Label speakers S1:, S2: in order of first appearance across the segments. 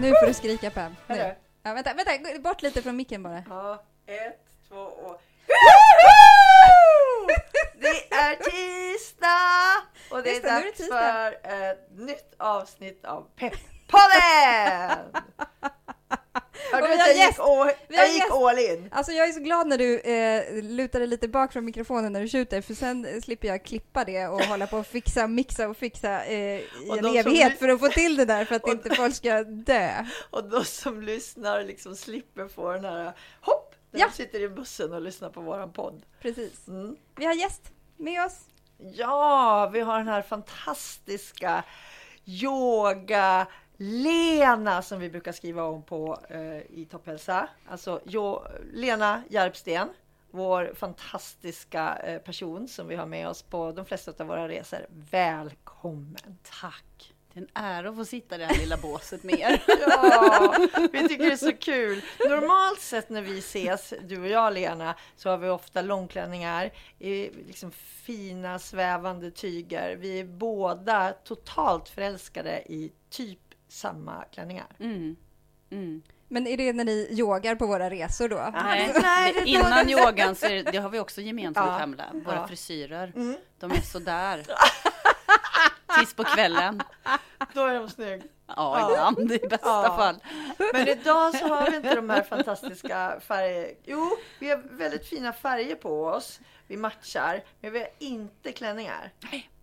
S1: Nu får du skrika Pam. Nu. Ja, vänta, vänta, gå bort lite från micken bara.
S2: Ja, ett, två och... Det är tisdag! Och det är
S1: det, det
S2: dags för ett nytt avsnitt av Pepp-podden!
S1: Och
S2: du
S1: vi
S2: att
S1: har
S2: jag gick, all, jag gick all in?
S1: Alltså jag är så glad när du eh, lutar dig lite bak från mikrofonen när du tjuter för sen eh, slipper jag klippa det och hålla på och fixa, mixa och fixa eh, i
S2: Och
S1: en
S2: som
S1: evighet för att få till det där för att inte folk ska dö.
S2: Och de som lyssnar liksom slipper få den här hopp när
S1: Ja.
S2: de sitter i bussen och lyssnar på våran podd.
S1: Precis.
S2: Mm.
S1: Vi har gäst med oss.
S2: Ja, vi har den här fantastiska yoga Lena som vi brukar skriva om på eh, i Topphälsa. Alltså jo, Lena Järpsten, vår fantastiska eh, person som vi har med oss på de flesta av våra resor. Välkommen!
S3: Tack! Det är en ära att få sitta i det här lilla båset med er.
S2: Ja, vi tycker det är så kul. Normalt sett när vi ses, du och jag Lena, så har vi ofta långklänningar i liksom fina svävande tyger. Vi är båda totalt förälskade i typ samma klänningar.
S3: Mm. Mm.
S1: Men är det när ni yogar på våra resor då?
S3: Nej,
S2: nej, det-
S3: innan yogan så är det, det har vi också gemensamt
S2: Ja.
S3: Pamela, våra
S2: Ja.
S3: frisyrer.
S2: Mm.
S3: De är sådär. Tills på kvällen.
S2: Då är de snygg.
S3: Ja, ibland i bästa
S2: Ja.
S3: fall.
S2: Men idag så har vi inte de här fantastiska färger. Jo, vi har väldigt fina färger på oss. Vi matchar, men vi har inte klänningar.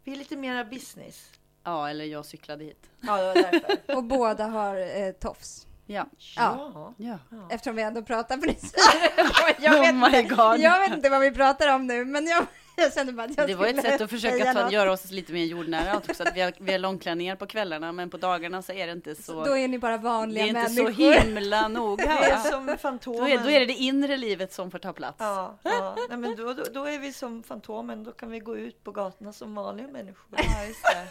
S2: Vi är lite mera business.
S3: Ja, eller jag cyklade hit.
S2: Ja, det var därför.
S1: Och båda har eh, tofs.
S3: Ja.
S1: Ja.
S3: ja.
S1: Eftersom vi ändå pratar frisyrer. jag, vet
S3: Oh my
S1: inte,
S3: God.
S1: jag vet inte vad vi pratar om nu, men jag, jag kände bara att jag
S3: Det var ett sätt att försöka ta, göra oss lite mer jordnära också. Att vi, har, vi har långklänningar på kvällarna, men på dagarna så är det inte så.
S1: Då är ni bara
S3: det
S1: vanliga
S3: är inte
S1: människor.
S3: så himla noga.
S2: Det är som
S3: Då
S2: Fantomen.
S3: är, då är det det inre livet som får ta plats.
S2: Ja, ja. Nej, men då, då, då är vi som Fantomen. Då kan vi gå ut på gatorna som vanliga människor.
S3: Ja, just det.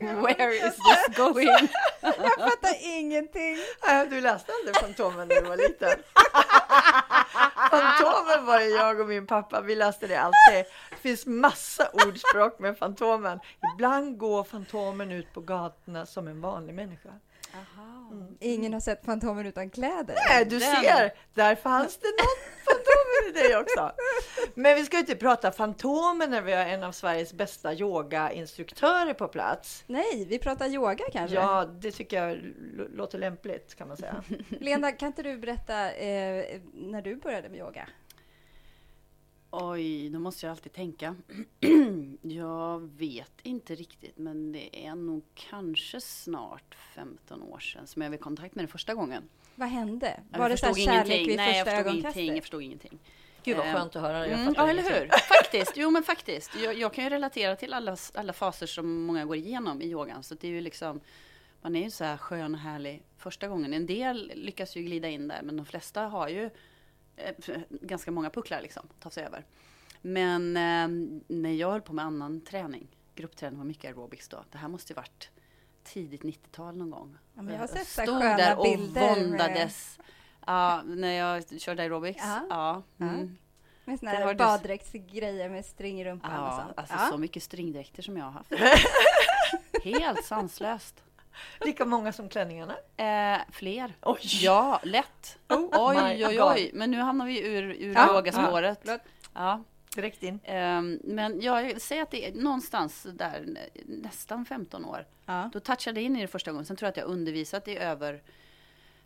S3: Where is this going?
S1: Jag fattar ingenting.
S2: Du läste aldrig Fantomen när du var liten? Fantomen var ju jag och min pappa. Vi läste det alltid. Det finns massa ordspråk med Fantomen. Ibland går Fantomen ut på gatorna som en vanlig människa.
S1: Ingen har sett Fantomen utan kläder.
S2: Nej, du
S3: Den.
S2: ser! Där fanns det någon Fantomen i dig också. Men vi ska inte prata Fantomen när vi har en av Sveriges bästa yogainstruktörer på plats.
S1: Nej, vi pratar yoga kanske?
S2: Ja, det tycker jag låter lämpligt kan man säga.
S1: Lena, kan inte du berätta eh, när du började med yoga?
S3: Oj, då måste jag alltid tänka. jag vet inte riktigt, men det är nog kanske snart 15 år sedan som jag i kontakt med det första gången.
S1: Vad hände?
S3: Jag
S1: Var det så här kärlek
S3: ingenting.
S1: vid
S3: Nej, jag
S1: första
S3: förstod
S1: ögonkastet?
S3: ingenting. Jag förstod ingenting.
S2: Gud vad
S3: Eh,
S2: skönt att höra. Jag
S3: Mm, ja, eller hur? Faktiskt. Jo, men faktiskt. Jag, jag kan ju relatera till alla, alla faser som många går igenom i yogan. Så det är ju liksom, man är ju så här skön och härlig första gången. En del lyckas ju glida in där, men de flesta har ju eh, ganska många pucklar liksom, ta sig över. Men eh, när jag höll på med annan träning, gruppträning var mycket aerobics då. Det här måste ju varit tidigt 90-tal någon gång.
S1: Ja, men jag har sett
S3: stod
S1: sköna
S3: där och
S1: bilder med-
S3: våndades. Ja, när jag körde aerobics.
S1: Ja.
S3: Ja.
S1: Ja.
S3: Mm.
S1: Med såna
S3: Det
S1: här
S3: har du-
S1: baddräktsgrejer med string i rumpan och
S3: Ja,
S1: sånt.
S3: alltså
S1: ja.
S3: så mycket stringdräkter som jag har haft. Helt sanslöst.
S2: Lika många som klänningarna.
S3: Eh, fler.
S2: Oj.
S3: Ja, lätt.
S2: my
S3: oj, oj,
S2: God.
S3: oj. Men nu hamnar vi ur, ur
S1: Ja,
S3: yogaspåret.
S1: ja,
S3: Ja.
S2: Direkt in.
S3: Ehm, men jag säger att det är någonstans där, nä- nästan 15 år.
S1: Ja.
S3: Då touchade jag in i det första gången. Sen tror jag att jag undervisat i över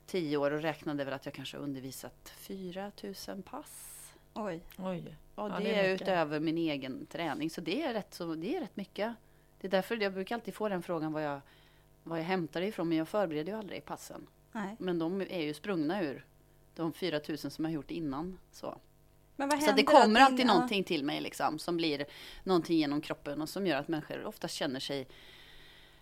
S3: 10 år och räknade väl att jag kanske har undervisat 4 000 pass.
S1: Oj.
S2: Oj.
S3: Och
S2: Ja,
S3: det,
S2: det är
S3: är utöver min egen träning. Så det är, rätt så det är rätt mycket. Det är därför jag brukar alltid få den frågan vad jag var jag hämtar det ifrån, men jag förbereder ju aldrig passen.
S1: Nej.
S3: Men de är ju sprungna ur de 4000 som jag gjort innan. Så,
S1: vad
S3: så det kommer
S1: Din-
S3: alltid
S1: ja.
S3: någonting till mig liksom, som blir någonting genom kroppen och som gör att människor ofta känner sig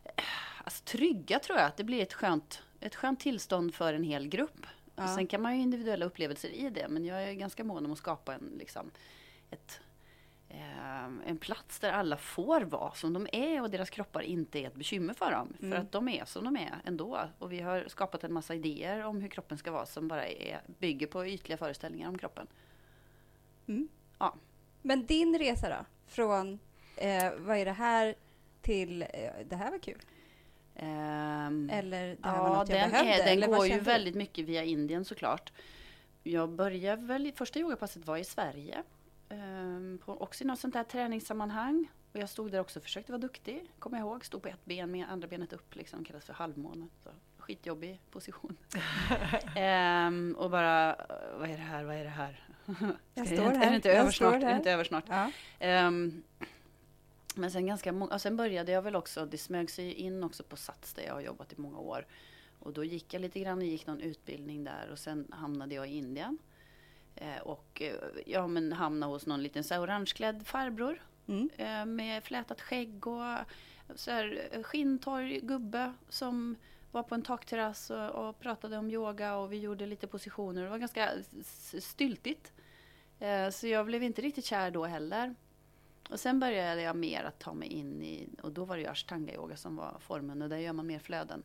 S3: eh, alltså, trygga tror jag. Att det blir ett skönt, ett skönt tillstånd för en hel grupp.
S1: Ja.
S3: Sen kan man ju individuella upplevelser i det, men jag är ganska mån om att skapa en, liksom, ett, eh, en plats där alla får vara som de är och deras kroppar inte är ett bekymmer för dem. För
S1: Mm.
S3: att de är som de är ändå. Och vi har skapat en massa idéer om hur kroppen ska vara som bara är, bygger på ytliga föreställningar om kroppen.
S1: Men din resa då? Från eh, vad är det här till eh, det här var kul?
S3: Ehm,
S1: Eller det här var
S3: Ja,
S1: något jag
S3: den,
S1: behövde?
S3: är, den
S1: eller
S3: går ju väldigt mycket via Indien såklart. Jag började väl, första yogapasset var i Sverige. Um, på, också i något sånt där träningssammanhang. Och jag stod där också och försökte vara duktig, kommer jag ihåg. Stod på ett ben med andra benet upp, liksom, kallas för halvmåne. Så, skitjobbig position. Ehm, och bara, vad är det här, vad är det här?
S1: Jag står här,
S3: Är det inte
S1: jag
S3: över snart? Är det inte över snart?
S1: Ja.
S3: Ehm, men sen ganska många, och sen började jag väl också, det smög sig in också på Sats där jag har jobbat i många år. Och då gick jag lite grann, gick någon utbildning där och sen hamnade jag i Indien. Eh, och eh, ja men hamnade hos någon liten så här orangeklädd farbror
S1: Mm.
S3: eh, med flätat skägg och så här eh, skinntorr gubbe som var på en takterrass och, och pratade om yoga och vi gjorde lite positioner. Det var ganska styltigt. Eh, så jag blev inte riktigt kär då heller. Och sen började jag mer att ta mig in i, och då var det ju ashtanga yoga som var formen och där gör man mer flöden.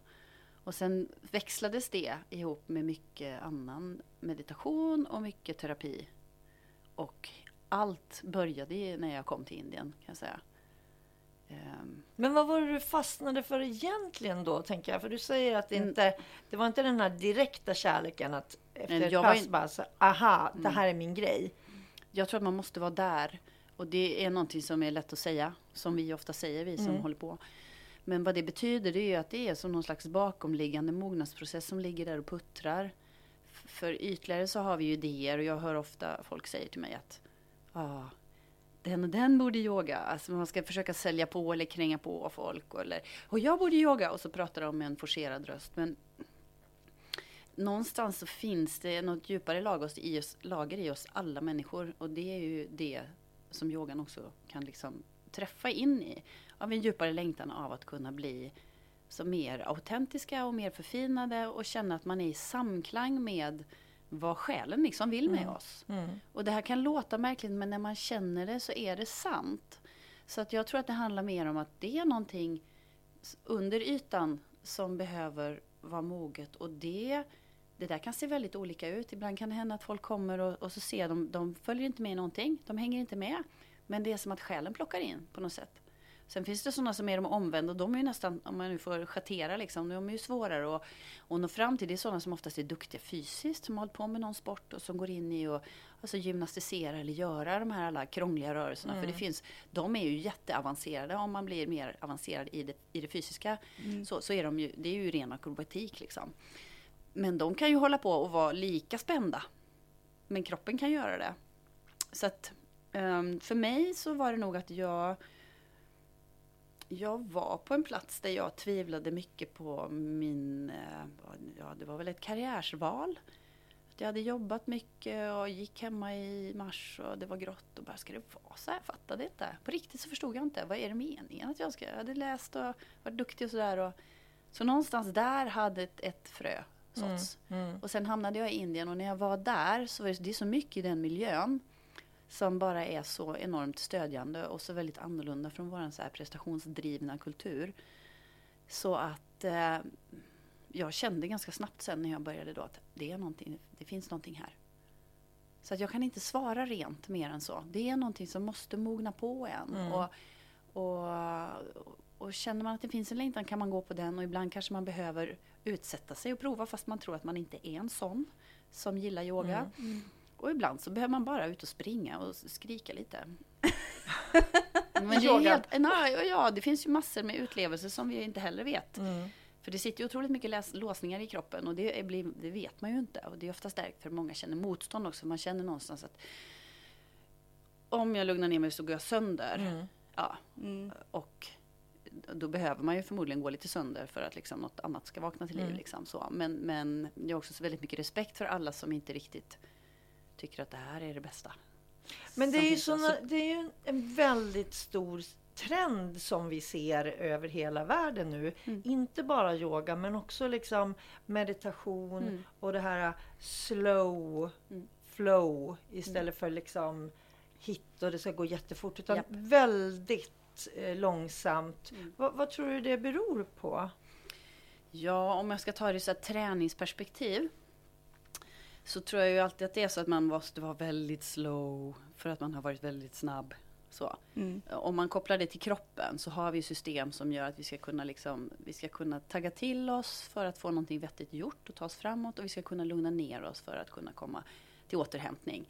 S3: Och sen växlades det ihop med mycket annan meditation och mycket terapi. Och allt började när jag kom till Indien kan jag säga. Ehm,
S2: Men vad var det du fastnade för egentligen då, tänker jag? För du säger att det
S3: Mm.
S2: inte, det var inte den här direkta kärleken att efter
S3: Nej,
S2: ett pass
S3: Mm.
S2: bara, så, aha, det här är min grej.
S3: Jag tror att man måste vara där. Och det är någonting som är lätt att säga, som vi ofta säger, vi som
S2: Mm.
S3: håller på. Men vad det betyder det är ju att det är som någon slags bakomliggande mognadsprocess som ligger där och puttrar. För ytligare så har vi ju idéer och jag hör ofta folk säger till mig att ah, den och den borde yoga. Alltså man ska försöka sälja på eller kränga på folk. Eller, och jag borde yoga. Och så pratar de med en forcerad röst. Men någonstans så finns det något djupare lager i oss, lager i oss alla människor. Och det är ju det som yogan också kan liksom träffa in i. Av en djupare längtan av att kunna bli så mer autentiska och mer förfinade och känna att man är i samklang med vad själen liksom vill med oss. Och det här kan låta märkligt men när man känner det så är det sant. Så att jag tror att det handlar mer om att det är någonting under ytan som behöver vara moget och det det där kan se väldigt olika ut. Ibland kan det hända att folk kommer och, och så ser de, de följer inte med i någonting. De hänger inte med. Men det är som att själen plockar in på något sätt. Sen finns det sådana som är de omvända och de är ju nästan, om man nu får schattera liksom, de är ju svårare att, att nå fram till. Det är sådana som oftast är duktiga fysiskt, som har hållit på med någon sport och som går in i och alltså gymnastisera eller göra de här alla krångliga rörelserna. För det finns, de är ju jätteavancerade om man blir mer avancerad i det, i det fysiska. Så, så är de ju, det är ju ren akrobatik liksom. Men de kan ju hålla på och vara lika spända. Men kroppen kan göra det. Så att ehm, för mig så var det nog att jag jag var på en plats där jag tvivlade mycket på min, eh, ja det var väl ett karriärsval. Att Jag hade jobbat mycket och gick hemma i mars och det var grått och bara, ska det vara så här? Jag fattade inte. På riktigt så förstod jag inte. Vad är det meningen att jag ska? Jag hade läst och varit duktig och sådär. Så någonstans där hade ett, ett frö såtts. Och sen hamnade jag i Indien och när jag var där så var det, det är så mycket i den miljön som bara är så enormt stödjande och så väldigt annorlunda från vår så här prestationsdrivna kultur. Så att eh, jag kände ganska snabbt sen när jag började då att det, är någonting, det finns någonting här. Så att jag kan inte svara rent mer än så. Det är någonting som måste mogna på en. Och, och, och känner man att det finns en längtan kan man gå på den och ibland kanske man behöver utsätta sig och prova fast man tror att man inte är en sån som gillar yoga. Och ibland så behöver man bara ut och springa och skrika lite. Men det, helt, nej, ja, det finns ju massor med utlevelser som vi inte heller vet. För det sitter ju otroligt mycket läs, låsningar i kroppen och det, blir, det vet man ju inte. Och det är ofta starkt för många känner motstånd också. Man känner någonstans att om jag lugnar ner mig så går jag sönder. Ja,
S1: Mm.
S3: och då behöver man ju förmodligen gå lite sönder för att liksom något annat ska vakna till liv.
S2: Mm.
S3: Liksom, så. Men, men jag har också så väldigt mycket respekt för alla som inte riktigt tycker att det här är det bästa.
S2: Men det är, ju såna,
S3: Så-
S2: det är ju en, en väldigt stor trend som vi ser över hela världen nu.
S3: Mm.
S2: Inte bara yoga men också liksom meditation
S3: Mm.
S2: och det här slow
S3: Mm.
S2: flow istället för liksom hit och det ska gå jättefort utan
S3: Japp.
S2: väldigt eh, långsamt.
S3: Mm.
S2: Vad, vad tror du det beror på?
S3: Ja, om jag ska ta det i träningsperspektiv så tror jag ju alltid att det är så att man måste vara väldigt slow för att man har varit väldigt snabb. Så.
S1: Mm.
S3: Om man kopplar det till kroppen så har vi system som gör att vi ska kunna, liksom, vi ska kunna tagga till oss för att få någonting vettigt gjort och ta oss framåt och vi ska kunna lugna ner oss för att kunna komma till återhämtning.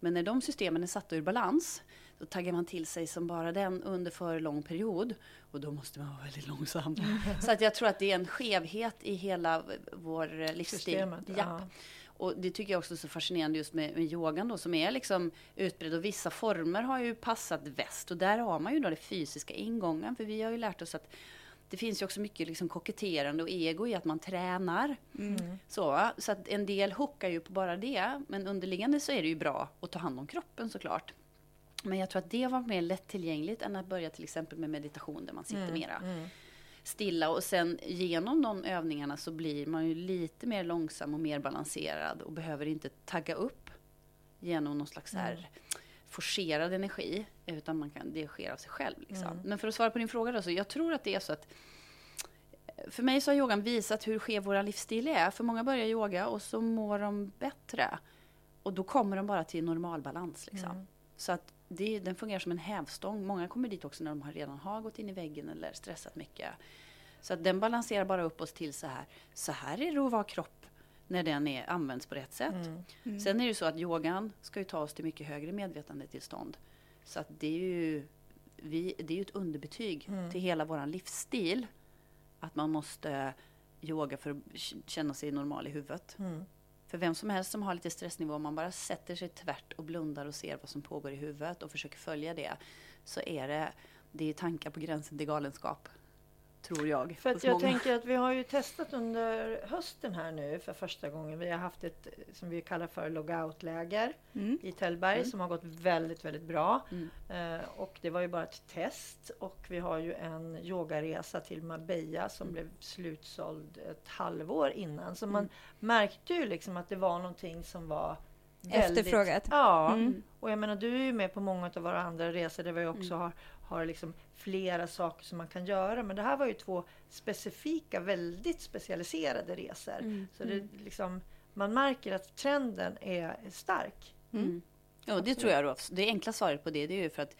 S3: Men när de systemen är satta ur balans då taggar man till sig som bara den under för lång period och då måste man vara väldigt långsam. Så att jag tror att det är en skevhet i hela vår livsstil.
S2: Systemet, ja.
S3: Och det tycker jag också är så fascinerande just med, med yogan då som är liksom utbredd och vissa former har ju passat väst och där har man ju då det fysiska ingången för vi har ju lärt oss att det finns ju också mycket liksom koketterande och ego i att man tränar.
S2: Mm.
S3: Så, så att en del hookar ju på bara det men underliggande så är det ju bra att ta hand om kroppen såklart. Men jag tror att det var mer lättillgängligt än att börja till exempel med meditation där man sitter mera
S2: Mm.
S3: stilla och sen genom de övningarna så blir man ju lite mer långsam och mer balanserad och behöver inte tagga upp genom någon slags så här forcerad energi utan man kan, det sker av sig själv. Liksom. Men för att svara på din fråga då, så jag tror att det är så att för mig så har yogan visat hur skev vår livsstil är. För många börjar yoga och så mår de bättre. Och då kommer de bara till normalbalans. Liksom. Så att det, den fungerar som en hävstång. Många kommer dit också när de har redan har gått in i väggen eller stressat mycket. Så att den balanserar bara upp oss till så här. Så här är det att vara kropp när den är, används på rätt sätt.
S2: Mm.
S3: Sen är det ju så att yogan ska ju ta oss till mycket högre medvetandetillstånd. Så att det är ju, vi, det är ju ett underbetyg
S2: Mm.
S3: till hela vår livsstil. Att man måste yoga för att känna sig normal i huvudet. För vem som helst som har lite stressnivå, om man bara sätter sig tvärt och blundar och ser vad som pågår i huvudet och försöker följa det, så är det, det är tankar på gränsen till galenskap. Tror jag.
S2: För att jag
S3: många.
S2: tänker att vi har ju testat under hösten här nu för första gången. Vi har haft ett som vi kallar för logout-läger
S1: Mm.
S2: i Tällberg som har gått väldigt, väldigt bra.
S3: Mm.
S2: Eh, och det var ju bara ett test och vi har ju en yogaresa till Marbella som blev slutsåld ett halvår innan. Så man märkte ju liksom att det var någonting som var väldigt...
S1: Efterfrågat.
S2: Ja,
S1: Mm.
S2: och jag menar du är ju med på många av våra andra resor där vi också har, har liksom flera saker som man kan göra. Men det här var ju två specifika, väldigt specialiserade resor.
S3: Mm.
S2: Så det liksom, man märker att trenden är stark.
S3: Mm. Ja, det tror jag då. Det enkla svaret på det, det är ju för att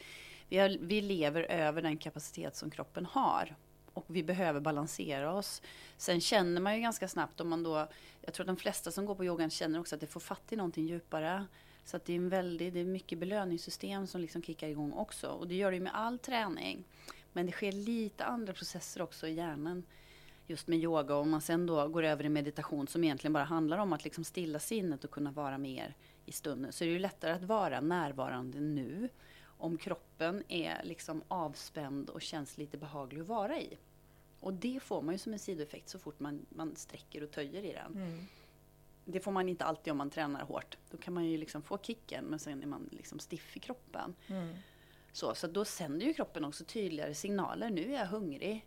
S3: vi, har, vi lever över den kapacitet som kroppen har. Och vi behöver balansera oss. Sen känner man ju ganska snabbt om man då, jag tror att de flesta som går på yogan känner också att det får fatt i någonting djupare. Så att det är en väldigt, det är mycket belöningssystem som liksom kickar igång också. Och det gör det ju med all träning. Men det sker lite andra processer också i hjärnan just med yoga. Och om man sen då går över i meditation som egentligen bara handlar om att liksom stilla sinnet och kunna vara mer i stunden. Så är det ju lättare att vara närvarande nu. Om kroppen är liksom avspänd och känns lite behaglig att vara i. Och det får man ju som en sidoeffekt så fort man, man sträcker och töjer i den. Mm. Det får man inte alltid om man tränar hårt. Då kan man ju liksom få kicken men sen är man liksom stiff i kroppen. Så, så då sänder ju kroppen också tydligare signaler. Nu är jag hungrig.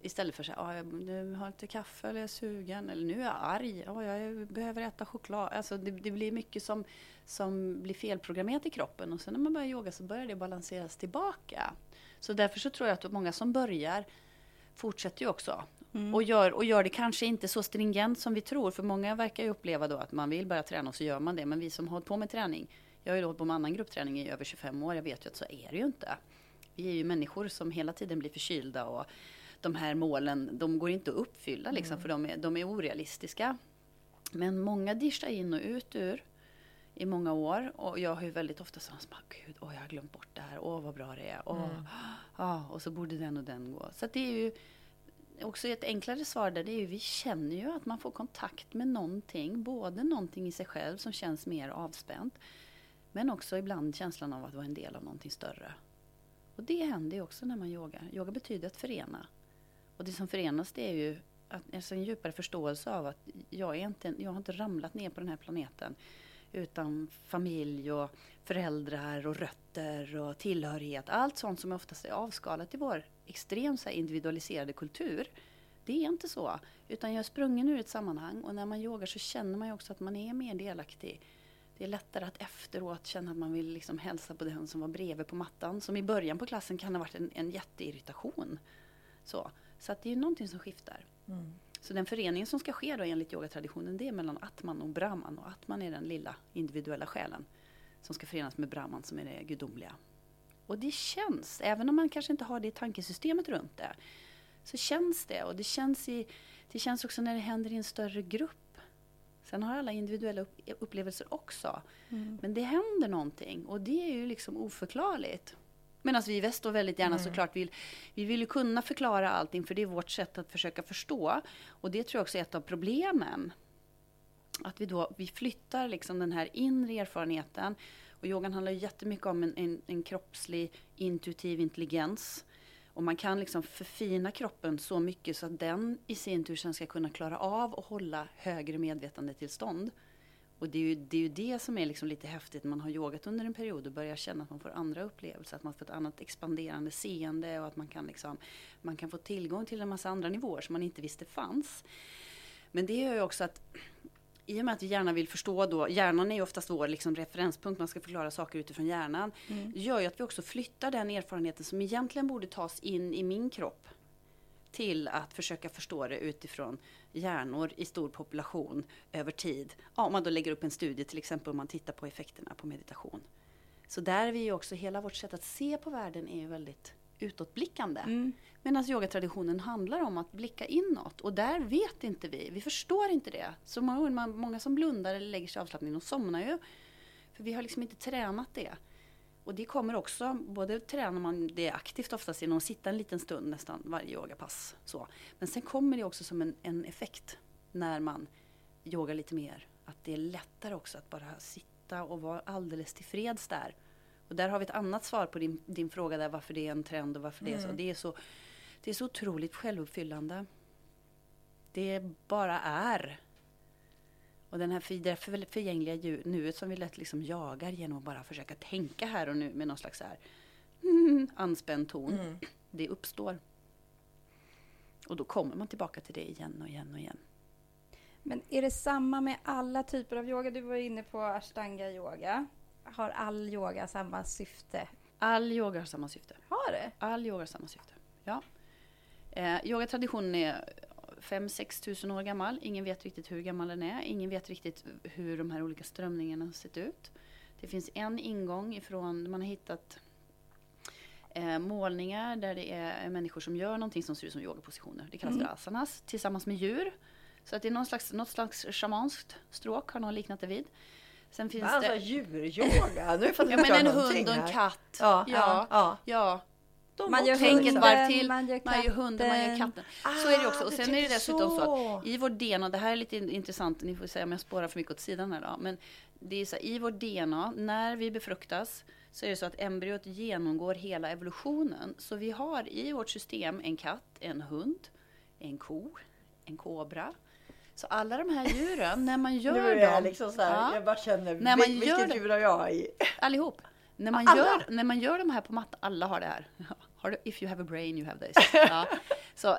S3: Istället för så här, ah, jag nu har lite kaffe eller jag är sugen. Eller nu är jag arg. Ah, jag behöver äta choklad. Alltså det, det blir mycket som, som blir felprogrammerat i kroppen. Och sen när man börjar yoga så börjar det balanseras tillbaka. Så därför så tror jag att många som börjar fortsätter ju också. Och, gör, och gör det kanske inte så stringent som vi tror. För många verkar ju uppleva då att man vill börja träna och så gör man det. Men vi som har hållit på med träning. Jag har ju hållit på med annan gruppträning i över 25 år. Jag vet ju att så är det ju inte. Vi är ju människor som hela tiden blir förkylda och de här målen, de går inte att uppfylla liksom, för de är, de är orealistiska. Men många dischar in och ut ur i många år. Och jag har ju väldigt ofta sagt, gud, åh, jag har glömt bort det här, åh vad bra det är, åh, ah, och så borde den och den gå. Så att det är ju också ett enklare svar där, det är ju, vi känner ju att man får kontakt med någonting, både någonting i sig själv som känns mer avspänt, men också ibland känslan av att vara en del av någonting större. Och det händer ju också när man yogar. Yoga betyder att förena. Och det som förenas det är ju att, alltså en djupare förståelse av att jag, är inte, jag har inte ramlat ner på den här planeten utan familj och föräldrar och rötter och tillhörighet. Allt sånt som oftast är avskalat i vår extremt individualiserade kultur. Det är inte så. Utan jag är sprungen ur ett sammanhang och när man yogar så känner man ju också att man är mer delaktig. Det är lättare att efteråt känna att man vill liksom hälsa på den som var bredvid på mattan. Som i början på klassen kan ha varit en, en jätteirritation. Så, så att det är någonting som skiftar.
S2: Mm.
S3: Så den förening som ska ske då enligt yogatraditionen det är mellan Atman och Brahman. Och Atman är den lilla individuella själen som ska förenas med Brahman som är det gudomliga. Och det känns, även om man kanske inte har det tankesystemet runt det, så känns det. Och det känns, i, det känns också när det händer i en större grupp. Sen har alla individuella upp, upplevelser också. Mm. Men det händer någonting och det är ju liksom oförklarligt. Medan vi i väst då väldigt gärna mm. såklart vill, vi vill ju kunna förklara allting för det är vårt sätt att försöka förstå. Och det tror jag också är ett av problemen. Att vi då vi flyttar liksom den här inre erfarenheten. Och yogan handlar ju jättemycket om en, en, en kroppslig intuitiv intelligens. Och man kan liksom förfina kroppen så mycket så att den i sin tur sen ska kunna klara av att hålla högre medvetandetillstånd. Och det är ju det, är ju det som är liksom lite häftigt när man har yogat under en period och börjar känna att man får andra upplevelser, att man får ett annat expanderande seende och att man kan, liksom, man kan få tillgång till en massa andra nivåer som man inte visste fanns. Men det gör ju också att i och med att vi gärna vill förstå då, hjärnan är ju oftast vår liksom referenspunkt, man ska förklara saker utifrån hjärnan, mm. gör ju att vi också flyttar den erfarenheten som egentligen borde tas in i min kropp till att försöka förstå det utifrån hjärnor i stor population över tid. Ja, om man då lägger upp en studie till exempel om man tittar på effekterna på meditation. Så där är vi ju också, hela vårt sätt att se på världen är ju väldigt utåtblickande. Mm. Medan yogatraditionen handlar om att blicka inåt och där vet inte vi, vi förstår inte det. Så många, många som blundar eller lägger sig i avslappning, de somnar ju. För vi har liksom inte tränat det. Och det kommer också, både tränar man det aktivt oftast genom att sitta en liten stund nästan varje yogapass. Så. Men sen kommer det också som en, en effekt när man yogar lite mer. Att det är lättare också att bara sitta och vara alldeles tillfreds där. Och där har vi ett annat svar på din, din fråga där varför det är en trend och varför mm. det är så. Mm. Det är så, det är så otroligt självuppfyllande. Det bara är. Och den här för, för, förgängliga nuet som vi lätt liksom jagar genom att bara försöka tänka här och nu med någon slags här mm, anspänd ton. Mm. Det uppstår. Och då kommer man tillbaka till det igen och igen och igen.
S1: Men är det samma med alla typer av yoga? Du var inne på ashtanga yoga. Har all yoga samma syfte?
S3: All yoga har samma syfte.
S1: Har det?
S3: All yoga har samma syfte, ja. Eh, yogatraditionen är 5-6 tusen år gammal. Ingen vet riktigt hur gammal den är. Ingen vet riktigt hur de här olika strömningarna har sett ut. Det finns en ingång ifrån, man har hittat eh, målningar där det är människor som gör någonting som ser ut som yogapositioner. Det kallas mm. för asanas tillsammans med djur. Så att det är någon slags, något slags shamanskt stråk har någon liknat det vid.
S2: Sen finns alltså det... djuryoga? Nu
S3: får ja, men en hund och en katt.
S2: Ja, ja,
S3: ja. ja.
S1: De man gör hunden,
S3: varv till, man gör, man gör hunden, man gör katten. Ah, så är det också. Och sen är det dessutom så. så i vårt DNA, det här är lite intressant, ni får säga om jag spårar för mycket åt sidan här då. Men det är så i vårt DNA, när vi befruktas, så är det så att embryot genomgår hela evolutionen. Så vi har i vårt system en katt, en hund, en ko, en kobra. Så alla de här djuren, när man gör dem... Nu är
S2: jag liksom så här, ja, jag bara känner, när man vilket gör djur har jag i?
S3: Allihop. När man, gör, när man gör de här på mattan, alla har det här. Har du, if you have a brain you have this. Ja. Så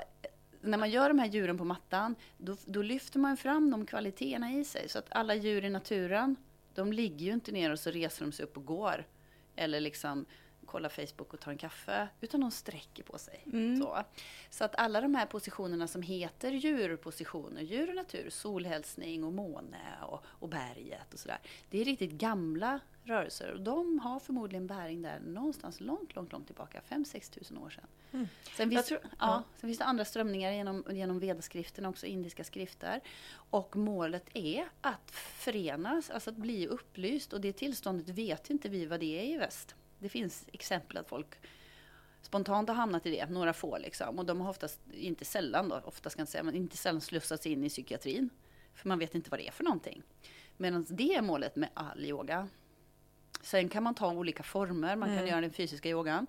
S3: när man gör de här djuren på mattan, då, då, lyfter man fram de kvaliteterna i sig. Så att alla djur i naturen, de ligger ju inte ner och så reser de sig upp och går. Eller liksom kollar Facebook och tar en kaffe, utan de sträcker på sig. Mm. Så. så att alla de här positionerna som heter djurpositioner, djur och natur, solhälsning och måne och, och berget och sådär. Det är riktigt gamla rörelser och de har förmodligen bäring där någonstans långt, långt, långt tillbaka, 5-6 tusen år sedan. Mm. Sen, finns, tror, ja, sen finns det andra strömningar genom, genom vedaskriften, också indiska skrifter. Och målet är att förenas, alltså att bli upplyst och det tillståndet vet inte vi vad det är i väst. Det finns exempel att folk spontant har hamnat i det, några få liksom. Och de har oftast, inte sällan då, oftast ska jag säga, men inte sällan slussats in i psykiatrin. För man vet inte vad det är för någonting. Medan det är målet med all yoga. Sen kan man ta olika former, man kan mm. göra den fysiska yogan.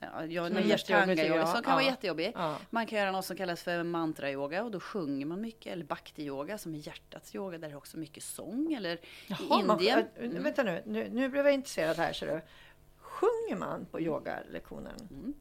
S3: Ja, jag
S2: Som jättejobbig,
S3: yoga som kan vara
S2: Ja.
S3: jättejobbig.
S2: Ja.
S3: Man kan göra något som kallas för mantra-yoga och då sjunger man mycket. Eller bhakti-yoga som är hjärtats yoga där det är också mycket sång. Eller i
S2: Jaha, man-
S3: Indien.
S2: äh,
S3: Mm.
S2: Vänta nu, nu, nu blev jag intresserad här. Så du. Sjunger man på yogalektionen?
S3: Mm.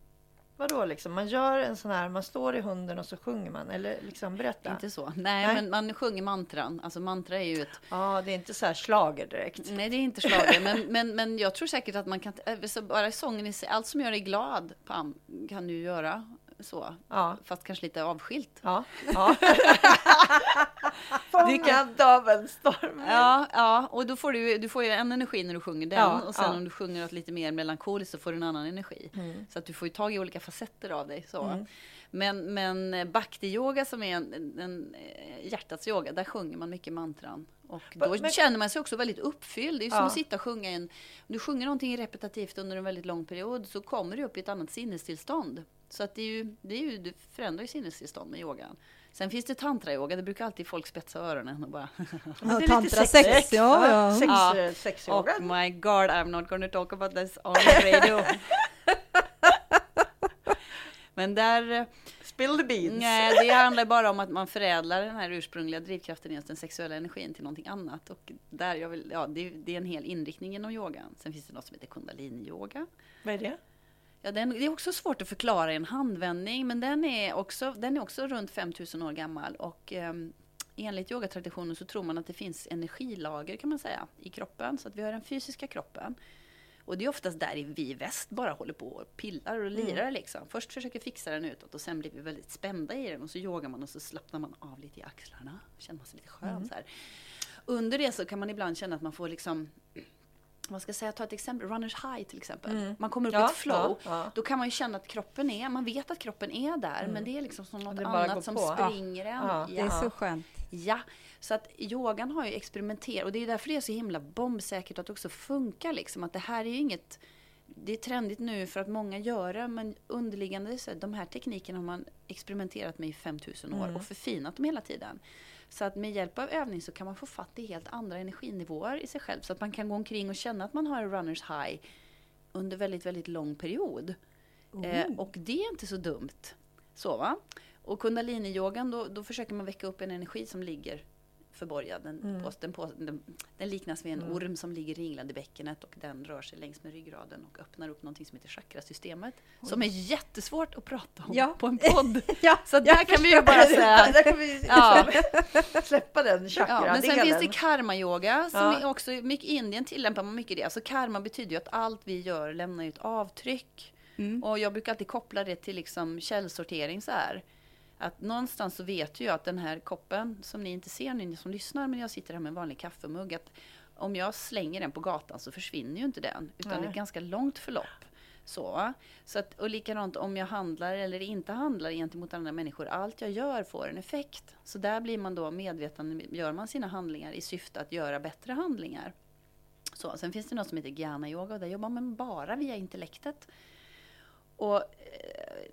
S2: Vadå liksom? Man gör en sån här, man står i hunden och så sjunger man? Eller liksom berätta.
S3: Inte så. Nej,
S2: Nej.
S3: men man sjunger mantran. Alltså mantra är ju ett...
S2: Ja, det är inte så här slager direkt.
S3: Nej, det är inte slager. men, men, men jag tror säkert att man kan... så Bara sången i sig, allt som gör dig glad Pam, kan du göra så.
S2: Ja,
S3: Fast kanske lite avskilt.
S2: ja, ja. Fångad av en storm.
S3: Ja, ja, och då får du, du får ju en energi när du sjunger den
S2: Ja,
S3: och sen
S2: ja.
S3: om du sjunger något lite mer melankoliskt så får du en annan energi.
S2: Mm.
S3: Så att du får ju tag i olika facetter av dig. Så. Men, men eh, bhakti-yoga som är en, en, en eh, hjärtats yoga, där sjunger man mycket mantran. Och då
S2: Men-
S3: känner man sig också väldigt uppfylld. Det är som
S2: Ja.
S3: att sitta och sjunga en... Om du sjunger någonting repetitivt under en väldigt lång period så kommer du upp i ett annat sinnestillstånd. Så att det, är ju, det, är ju, det förändrar ju sinnestillstånd med yogan. Sen finns det tantra-yoga, det brukar alltid folk spetsa öronen och bara
S2: Men det är lite
S1: tantra
S2: sexigt.
S1: sex, ja, ja.
S2: Sex,
S3: Ja.
S2: eh, sexyoga.
S3: Oh my god, I'm not gonna talk about this on radio. Men där, eh,
S2: Spill the beans.
S3: nej, det handlar bara om att man förädlar den här ursprungliga drivkraften, just den sexuella energin till någonting annat. Och där jag vill, ja, det, det är en hel inriktning inom yogan. Sen finns det något som heter kundalini-yoga.
S2: Vad är det?
S3: Ja, den, det är också svårt att förklara i en handvändning, men den är också, den är också runt 5000 år gammal. Och ehm, enligt yogatraditionen så tror man att det finns energilager kan man säga i kroppen. Så att vi har den fysiska kroppen. Och det är oftast där vi i väst bara håller på och pillar och lirar liksom. Först försöker fixa den utåt och sen blir vi väldigt spända i den och så yogar man och så slappnar man av lite i axlarna. Känner man sig lite skön så här. Under det så kan man ibland känna att man får liksom vad ska jag säga, ta ett exempel, runners high till exempel. Man kommer upp i
S2: Ja,
S3: ett flow.
S2: ja, ja.
S3: Då kan man ju känna att kroppen är, man vet att kroppen är där, men det är liksom som något annat som
S2: på.
S3: springer en.
S2: Ja.
S1: Det är så skönt.
S3: Ja, så att yogan har ju experimenterat och det är därför det är så himla bombsäkert att det också funkar liksom. Att det här är ju inget, det är trendigt nu för att många gör det, men underliggande så de här teknikerna har man experimenterat med i 5000 år och förfinat dem hela tiden. Så att med hjälp av övning så kan man få fatt i helt andra energinivåer i sig själv. Så att man kan gå omkring och känna att man har en runners high under väldigt, väldigt lång period. Eh, och det är inte så dumt. Så va? Och kundalini-yogan, då, då försöker man väcka upp en energi som ligger förborgad. Den, på, den, på, den, den liknas vid en orm som ligger ringlad i bäckenet och den rör sig längs med ryggraden och öppnar upp någonting som heter chakrasystemet. Som är jättesvårt att prata om
S1: Ja.
S3: på en podd.
S1: Ja,
S3: Så där kan vi ju bara säga
S2: Där kan vi
S3: Ja.
S2: släppa den
S3: Ja, men sen finns det karma-yoga som
S2: Ja.
S3: är också mycket i Indien tillämpar man mycket det. Alltså karma betyder ju att allt vi gör lämnar ett avtryck.
S1: Mm.
S3: Och jag brukar alltid koppla det till liksom källsortering så här. Att någonstans så vet ju jag att den här koppen som ni inte ser ni som lyssnar, men jag sitter här med en vanlig kaffemugg. Att om jag slänger den på gatan så försvinner ju inte den, utan det är ett ganska långt förlopp. Så, så att, och likadant om jag handlar eller inte handlar gentemot andra människor. Allt jag gör får en effekt. Så där blir man då medveten, gör man sina handlingar i syfte att göra bättre handlingar. Så, sen finns det något som heter Gyana-yoga och där jobbar man bara via intellektet. Och eh,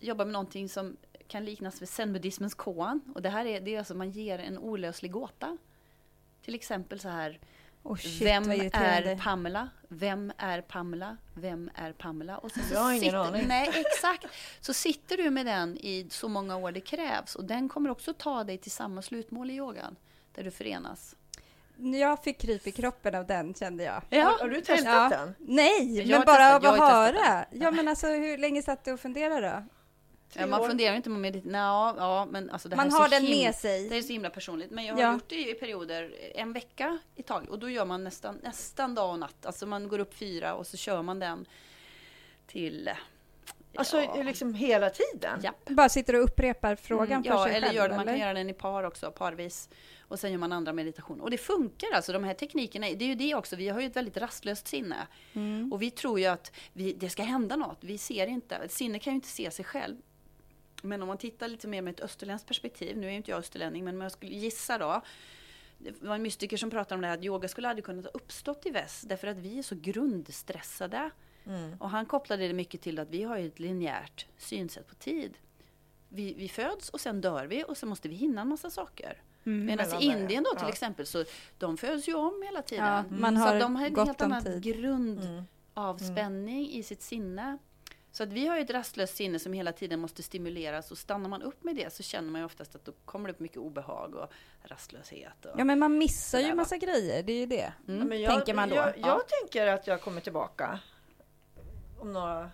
S3: jobbar med någonting som kan liknas vid zen-buddhismens koan. Och det här är, det är alltså man ger en olöslig gåta. Till exempel så här.
S1: Oh, shit,
S3: Vem är Pamela? Vem är Pamela? Vem är Pamela? Och sen så
S2: Jag har ingen
S3: sitter,
S2: aning.
S3: Nej, exakt. Så sitter du med den i så många år det krävs. Och den kommer också ta dig till samma slutmål i yogan. Där du förenas.
S1: Jag fick kryp i kroppen av den kände jag.
S2: Har, har du testat
S1: Ja.
S2: den?
S1: Nej,
S3: Jag
S1: men bara
S3: testat-
S1: av att höra. Ja, men alltså hur länge satt du och funderade då?
S3: Ja, man
S2: år.
S3: funderar inte med medit- ja, ja, men alltså det
S1: Man har den
S3: himla,
S1: med sig.
S3: Det är så himla personligt. Men jag har
S1: Ja.
S3: gjort det i perioder, en vecka i taget. Och då gör man nästan, nästan dag och natt. Alltså man går upp fyra och så kör man den till...
S2: Alltså
S3: ja,
S2: liksom hela tiden?
S3: ja.
S1: Bara sitter och upprepar frågan
S3: Mm,
S1: för
S3: ja,
S1: sig
S3: eller
S1: själv?
S3: gör det, man
S1: eller?
S3: kan göra den i par också, parvis. Och sen gör man andra meditationer. Och det funkar alltså, de här teknikerna. Det är ju det också, vi har ju ett väldigt rastlöst sinne.
S1: Mm.
S3: Och vi tror ju att vi, det ska hända något. Vi ser inte, ett sinne kan ju inte se sig själv. Men om man tittar lite mer med ett österländskt perspektiv, nu är ju inte jag österlänning, men om jag skulle gissa då. Det var en mystiker som pratade om det här att yoga skulle aldrig kunnat ha uppstått i väst därför att vi är så grundstressade. Och han kopplade det mycket till att vi har ett linjärt synsätt på tid. Vi, vi föds och sen dör vi och sen måste vi hinna en massa saker. Medan
S2: Mellan
S3: i Indien då till
S2: ja.
S3: exempel så de föds ju om hela tiden.
S1: Ja, man
S3: så
S1: har
S3: att de har en helt annan grundavspänning i sitt sinne. Så att vi har ju ett rastlöst sinne som hela tiden måste stimuleras och stannar man upp med det så känner man ju oftast att då kommer det upp mycket obehag och rastlöshet. Och,
S1: Ja men man missar ju
S3: Sådär, va?
S1: massa grejer, det är ju det.
S2: Ja, men jag,
S1: tänker man då.
S2: Jag,
S1: Ja.
S2: jag tänker att jag kommer tillbaka om några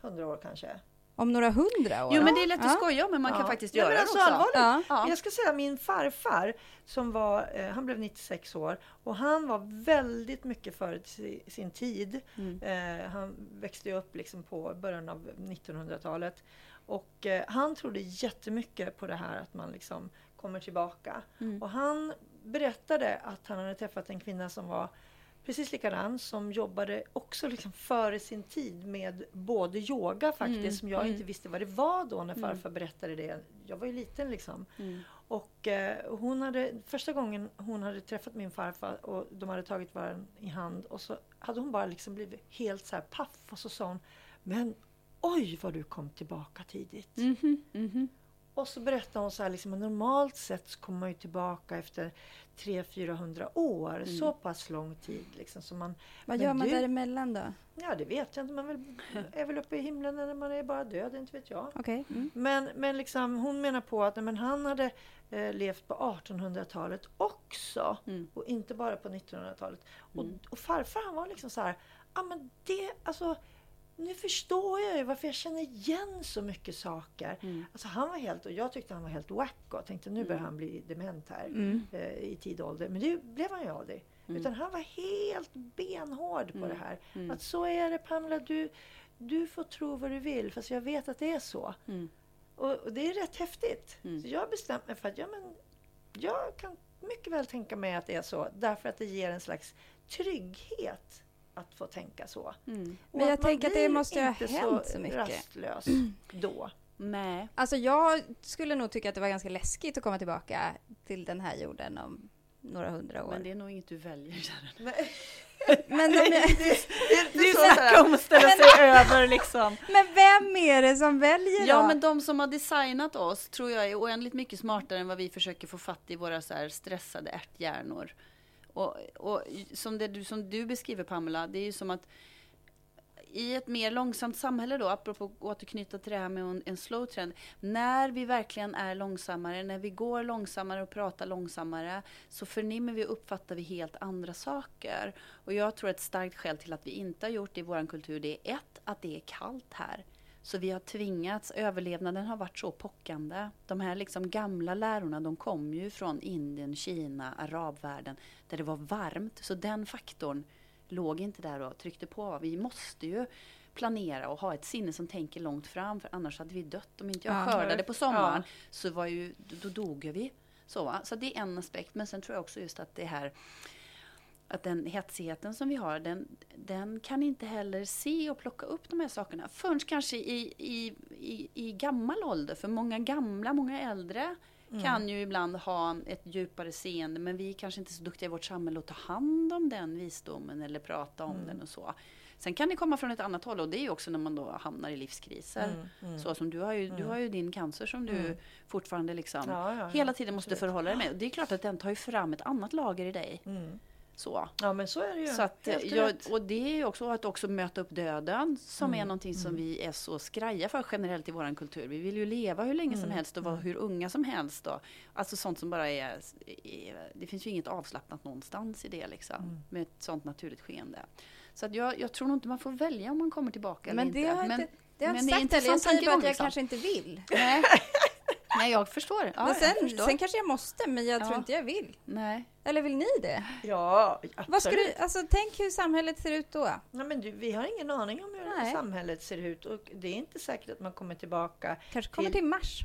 S2: hundra år kanske.
S1: Om några hundra år.
S3: Jo men det är lätt
S1: Ja.
S3: att skoja om men man kan faktiskt göra
S2: men
S3: det
S2: alltså,
S3: också.
S2: allvarligt.
S1: Ja.
S3: Ja.
S2: Jag ska säga min farfar som var, eh, han blev 96 år och han var väldigt mycket före si- sin tid.
S3: Mm.
S2: Eh, han växte upp liksom på början av 1900-talet och eh, han trodde jättemycket på det här att man liksom kommer tillbaka.
S3: Mm.
S2: Och han berättade att han hade träffat en kvinna som var precis likadan som jobbade också liksom före sin tid med både yoga faktiskt
S3: Mm,
S2: som jag
S3: mm.
S2: inte visste vad det var då när
S3: Mm.
S2: farfar berättade det. Jag var ju liten liksom.
S3: Mm.
S2: Och eh, hon hade, första gången hon hade träffat min farfar och de hade tagit varandra i hand och så hade hon bara liksom blivit helt så här paff och så sa hon Men oj vad du kom tillbaka tidigt.
S3: Mhm, mhm.
S2: Och så berättade hon så här liksom, normalt sett så kommer man ju tillbaka efter 300-400 år.
S3: Mm.
S2: Så pass lång tid liksom. Så man,
S1: Vad gör man
S2: du-
S1: däremellan då?
S2: ja det vet jag inte, man väl, är väl uppe i himlen när man är bara död, inte vet jag.
S1: Okej. Mm.
S2: Men, men liksom, hon menar på att nej, men han hade eh, levt på 1800-talet också.
S3: Mm.
S2: Och inte bara på 1900-talet. Och,
S3: Mm.
S2: och farfar han var liksom så här, ja men det, alltså nu förstår jag ju varför jag känner igen så mycket saker.
S3: Mm.
S2: Alltså han var helt, och jag tyckte han var helt wacko. Jag tänkte nu börjar han bli dement här
S1: Mm.
S2: eh, i tid ålder. Men det blev han ju aldrig.
S3: Mm.
S2: Utan han var helt benhård på
S3: Mm.
S2: det här.
S3: Mm.
S2: Att så är det Pamela, du, du får tro vad du vill fast jag vet att det är så.
S3: Mm.
S2: Och, och det är rätt häftigt.
S3: Mm.
S2: Så jag har bestämt mig för att ja, men, jag kan mycket väl tänka mig att det är så. Därför att det ger en slags trygghet att få tänka så.
S3: Mm.
S1: Men jag tänker att det måste ju ha hänt så mycket.
S2: rastlös då.
S3: Nej.
S1: Alltså jag skulle nog tycka att det var ganska läskigt att komma tillbaka till den här jorden om några hundra år.
S3: Men det är nog inget du väljer. Sharon.
S2: Nej,
S1: Men, om jag,
S2: det är inte
S3: Du
S2: så här.
S3: snackar om att ställa sig över liksom.
S1: men vem är det som väljer
S3: Ja,
S1: då?
S3: men de som har designat oss tror jag är oändligt mycket smartare än vad vi försöker få fatt i våra så här stressade ärthjärnor. Och, och som, det, du- som du beskriver Pamela, det är ju som att i ett mer långsamt samhälle då, apropå att återknyta till det här med en, en slow trend. När vi verkligen är långsammare, när vi går långsammare och pratar långsammare, så förnimmer vi och uppfattar vi helt andra saker. Och jag tror ett starkt skäl till att vi inte har gjort det i vår kultur, det är ett, att det är kallt här. Så vi har tvingats, överlevnaden har varit så pockande. De här liksom gamla lärorna, de kom ju från Indien, Kina, arabvärlden, där det var varmt. Så den faktorn låg inte där och tryckte på. Vi måste ju planera och ha ett sinne som tänker långt fram, för annars hade vi dött. Om inte jag
S1: Ja.
S3: skördade på sommaren,
S2: Ja.
S3: så var ju, då dog vi. Så, va? så det är en aspekt. Men sen tror jag också just att det här att den hetsigheten som vi har, den, den kan inte heller se och plocka upp de här sakerna förrän kanske i, i, i, i gammal ålder. För många gamla, många äldre kan ju ibland ha ett djupare seende, men vi är kanske inte så duktiga i vårt samhälle att ta hand om den visdomen eller prata om den och så. Sen kan det komma från ett annat håll och det är ju också när man då hamnar i livskriser. Så som du har ju, du har ju din cancer som du fortfarande liksom
S2: Ja, ja, ja,
S3: hela tiden måste
S2: absolut.
S3: förhålla dig med. Och det är klart att den tar ju fram ett annat lager i dig.
S2: Mm.
S3: Så.
S2: Ja men så är det ju.
S3: Så att, jag, och det är ju också att också möta upp döden som
S2: Mm,
S3: är någonting som vi är så skraja för generellt i vår kultur. Vi vill ju leva hur länge som
S2: Mm,
S3: helst och vara hur unga som helst. Då. Alltså sånt som bara är, är... Det finns ju inget avslappnat någonstans i det liksom.
S2: Mm.
S3: Med ett sånt naturligt skeende. Så att jag, jag tror nog inte man får välja om man kommer tillbaka
S1: Men
S3: eller inte.
S1: har
S3: men,
S1: inte, det har jag inte sagt heller. Jag säger bara att jag
S3: liksom.
S1: kanske inte vill.
S3: nej. nej, jag förstår. Ja,
S1: men sen,
S3: förstår.
S1: sen kanske jag måste, men jag tror
S3: Ja.
S1: inte jag vill.
S3: Nej.
S1: Eller vill ni det?
S2: Ja, absolut.
S1: Vad ska du, alltså, tänk hur samhället ser ut då.
S2: Nej, men du, vi har ingen aning om hur
S1: Nej.
S2: samhället ser ut och det är inte säkert att man kommer tillbaka.
S1: Kanske kommer
S2: Till-
S1: till Mars.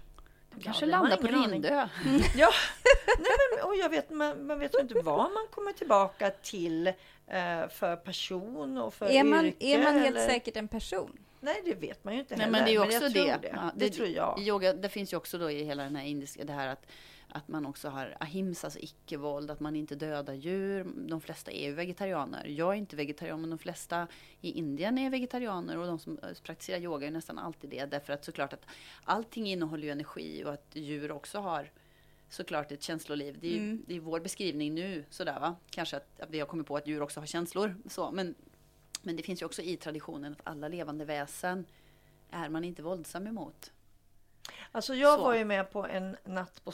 S3: De kanske
S2: det
S3: landar på. Rindö.
S2: Ja, nej, men, och jag vet, man, man vet ju inte vad man kommer tillbaka till eh, för person och för
S1: Är man,
S2: yrke.
S1: är man helt
S2: eller...
S1: säkert en person?
S2: Nej, det vet man ju inte
S3: Nej,
S2: heller.
S3: men det är ju
S2: jag
S3: också
S2: tror
S3: det.
S2: det.
S3: Ja,
S2: det. tror jag.
S3: Yoga, det finns ju också då i hela den här indiska, det här att, att man också har ahimsa, alltså icke-våld, att man inte dödar djur. De flesta är ju vegetarianer. Jag är inte vegetarian, men de flesta i Indien är vegetarianer och de som eh, praktiserar yoga är nästan alltid det. Därför att såklart att allting innehåller ju energi och att djur också har såklart ett känsloliv. Det är,
S1: Mm.
S3: det är vår beskrivning nu, sådär va. Kanske att, att vi har kommit på att djur också har känslor. Så, men, men det finns ju också i traditionen att alla levande väsen är man inte våldsam emot.
S2: Alltså jag
S3: Så.
S2: var ju med på en natt på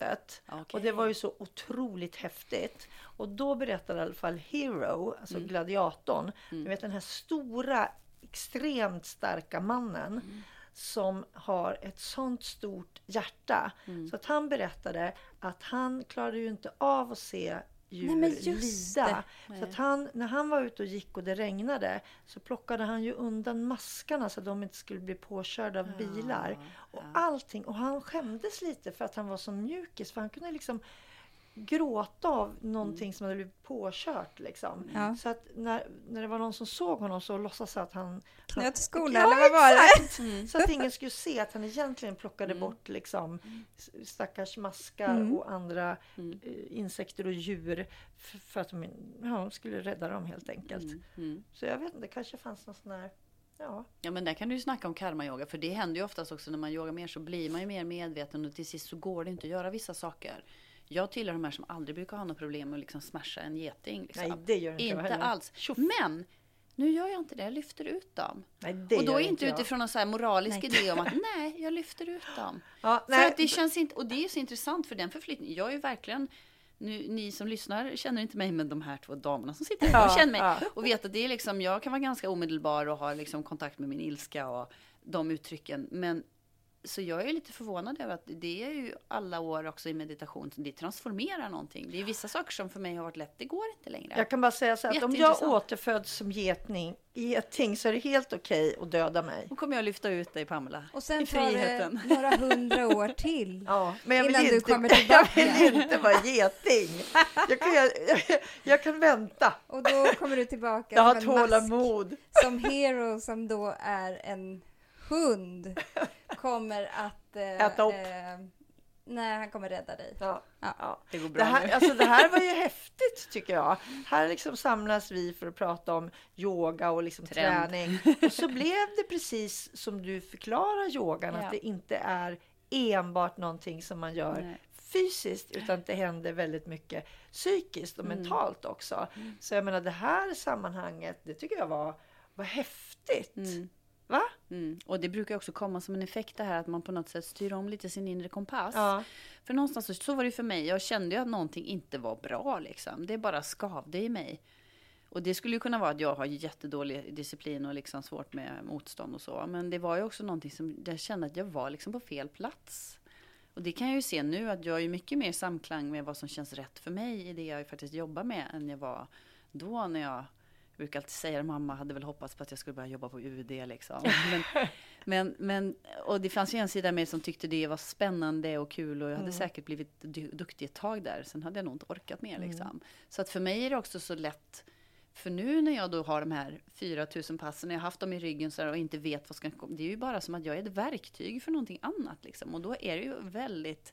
S2: slottet
S3: Okej.
S2: och det var ju så otroligt häftigt. Och då berättade i alla fall Hero, alltså
S3: Mm.
S2: gladiatorn, du vet den här stora, extremt starka mannen
S3: Mm.
S2: som har ett sånt stort hjärta.
S3: Mm.
S2: Så att han berättade att han klarade ju inte av att se djur
S1: Nej,
S2: lida.
S1: det.
S2: Så att han, när han var ute och gick och det regnade så plockade han ju undan maskarna så att de inte skulle bli påkörda av bilar. Och allting. Och han skämdes lite för att han var så mjukis. För han kunde liksom gråta av någonting som hade blivit påkört. Liksom.
S1: Ja.
S2: Så att när, när det var någon som såg honom så låtsades att han...
S1: Knöt skorna,
S2: Ja,
S1: eller vad var det?
S2: exakt! Så att ingen skulle se att han egentligen plockade bort liksom, s- stackars maskar
S1: Mm.
S2: och andra eh, insekter och djur. För, att de, ja, de skulle rädda dem helt enkelt.
S3: Mm.
S2: Så jag vet inte, det kanske fanns någon sån här... Ja.
S3: Ja men där kan du ju snacka om karma-yoga. För det händer ju oftast också när man yogar mer så blir man ju mer medveten och till sist så går det inte att göra vissa saker. Jag tillhör de här som aldrig brukar ha något problem med att liksom smasha en geting. Liksom.
S2: Nej, det gör inte
S3: Inte alls.
S2: Tjoff.
S3: Men nu gör jag inte det, jag lyfter ut dem.
S2: Nej,
S3: och då inte
S2: jag.
S3: utifrån någon så här moralisk
S1: Nej.
S3: idé om att nej, jag lyfter ut dem.
S2: Ja,
S3: För att det känns inte, och det är så intressant för den förflyttningen. Jag är ju verkligen, nu, ni som lyssnar känner inte mig, men de här två damerna som sitter här, de känner mig.
S2: ja.
S3: Och vet att det är liksom, jag kan vara ganska omedelbar och ha liksom kontakt med min ilska och de uttrycken. Men så jag är lite förvånad över att det är ju alla år också i meditation, det transformerar någonting. Det är vissa saker som för mig har varit lätt, det går inte längre.
S2: Jag kan bara säga så här, att om jag återföds som getning, geting så är det helt okej att döda mig.
S3: Då kommer jag lyfta ut dig Pamela.
S1: Och sen
S3: I
S1: tar det några hundra år till.
S2: Ja, men jag vill,
S1: Innan du
S2: inte,
S1: kommer
S2: jag
S1: tillbaka.
S2: vill inte vara geting. Jag kan, jag, jag kan vänta.
S1: Och då kommer du tillbaka
S2: Jag har
S1: som en mask.
S2: tålamod.
S1: Som Hero, som då är en hund, kommer att... eh,
S2: Äta upp.
S1: eh, nej, han kommer rädda dig.
S2: Ja,
S1: Ja.
S2: ja.
S3: Det går
S2: Det
S3: bra
S2: här,
S3: nu.
S2: alltså det här var ju häftigt tycker jag. Här liksom samlas vi för att prata om yoga och liksom
S3: Trend.
S2: träning. Och så blev det precis som du förklarar yogan,
S3: Ja.
S2: att det inte är enbart någonting som man gör
S3: Nej.
S2: fysiskt, utan det händer väldigt mycket psykiskt och
S3: Mm.
S2: mentalt också. Så jag menar det här sammanhanget, det tycker jag var, var häftigt.
S3: Mm.
S2: Va?
S3: Mm. Och det brukar också komma som en effekt det här att man på något sätt styr om lite sin inre kompass.
S2: Ja.
S3: För någonstans så, så var det för mig. Jag kände ju att någonting inte var bra liksom. Det bara skavde i mig. Och det skulle ju kunna vara att jag har jättedålig disciplin och liksom svårt med motstånd och så. Men det var ju också någonting som jag kände att jag var liksom på fel plats. Och det kan jag ju se nu att jag är mycket mer i samklang med vad som känns rätt för mig i det jag faktiskt jobbar med än jag var då när jag jag brukar alltid säga att mamma hade väl hoppats på att jag skulle börja jobba på UD liksom. Men, men, men, och det fanns ju en sida med som tyckte det var spännande och kul och jag hade säkert blivit du- duktig ett tag där. Sen hade jag nog inte orkat mer liksom. Så att för mig är det också så lätt för nu när jag då har de här 4000 passen, jag har haft dem i ryggen så här och inte vet vad ska komma. Det är ju bara som att jag är ett verktyg för någonting annat liksom. Och då är det ju väldigt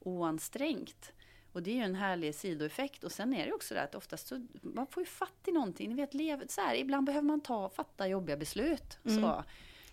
S3: oansträngt. Och det är ju en härlig sidoeffekt. Och sen är det också det att oftast så, man får ju fatt i någonting. Ni vet, lev, så här, ibland behöver man ta, fatta jobbiga beslut. Så.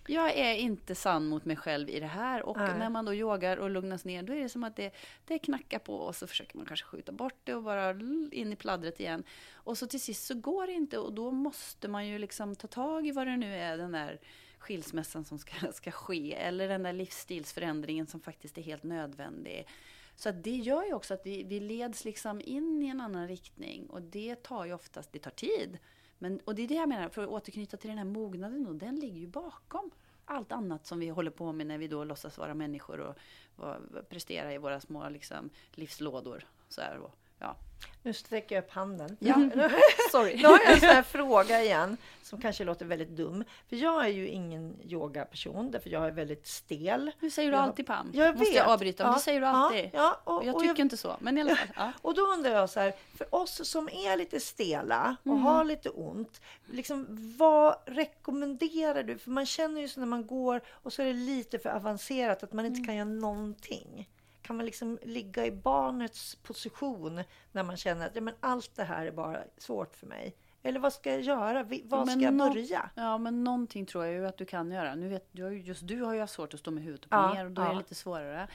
S3: Jag är inte sann mot mig själv i det här. Och
S2: Nej.
S3: när man då yogar och lugnas ner, då är det som att det, det knackar på och så försöker man kanske skjuta bort det och bara in i pladdret igen. Och så till sist så går det inte och då måste man ju liksom ta tag i vad det nu är, den där skilsmässan som ska, ska ske. Eller den där livsstilsförändringen som faktiskt är helt nödvändig. Så att det gör ju också att vi, vi leds liksom in i en annan riktning. Och det tar ju oftast, det tar tid. Men, och det är det jag menar, för att återknyta till den här mognaden, då, den ligger ju bakom allt annat som vi håller på med när vi då låtsas vara människor och, och prestera i våra små liksom, livslådor. Så här, och, ja.
S2: Nu sträcker jag upp handen.
S3: Ja. Sorry.
S2: Nu har jag en sån här fråga igen som kanske låter väldigt dum. För jag är ju ingen yogaperson därför jag är väldigt stel.
S3: Nu säger du
S2: Jag-
S3: alltid Pam.
S2: Jag
S3: Måste
S2: vet.
S3: jag avbryta?
S2: Ja,
S3: det säger du
S2: ja,
S3: alltid.
S2: Ja, och,
S3: och jag
S2: och
S3: tycker inte så, men i alla fall. Ja.
S2: Och då undrar jag så här, för oss som är lite stela och har lite ont, liksom, vad rekommenderar du? För man känner ju så när man går och så är det lite för avancerat att man inte kan göra någonting. Kan man liksom ligga i barnets position när man känner att ja, men allt det här är bara svårt för mig? Eller vad ska jag göra?
S3: Men
S2: ska jag börja?
S3: Ja, men någonting tror jag ju att du kan göra. Nu vet, du har ju, just du har ju svårt att stå med huvudet upp och ner och då är
S2: ja.
S3: det lite svårare.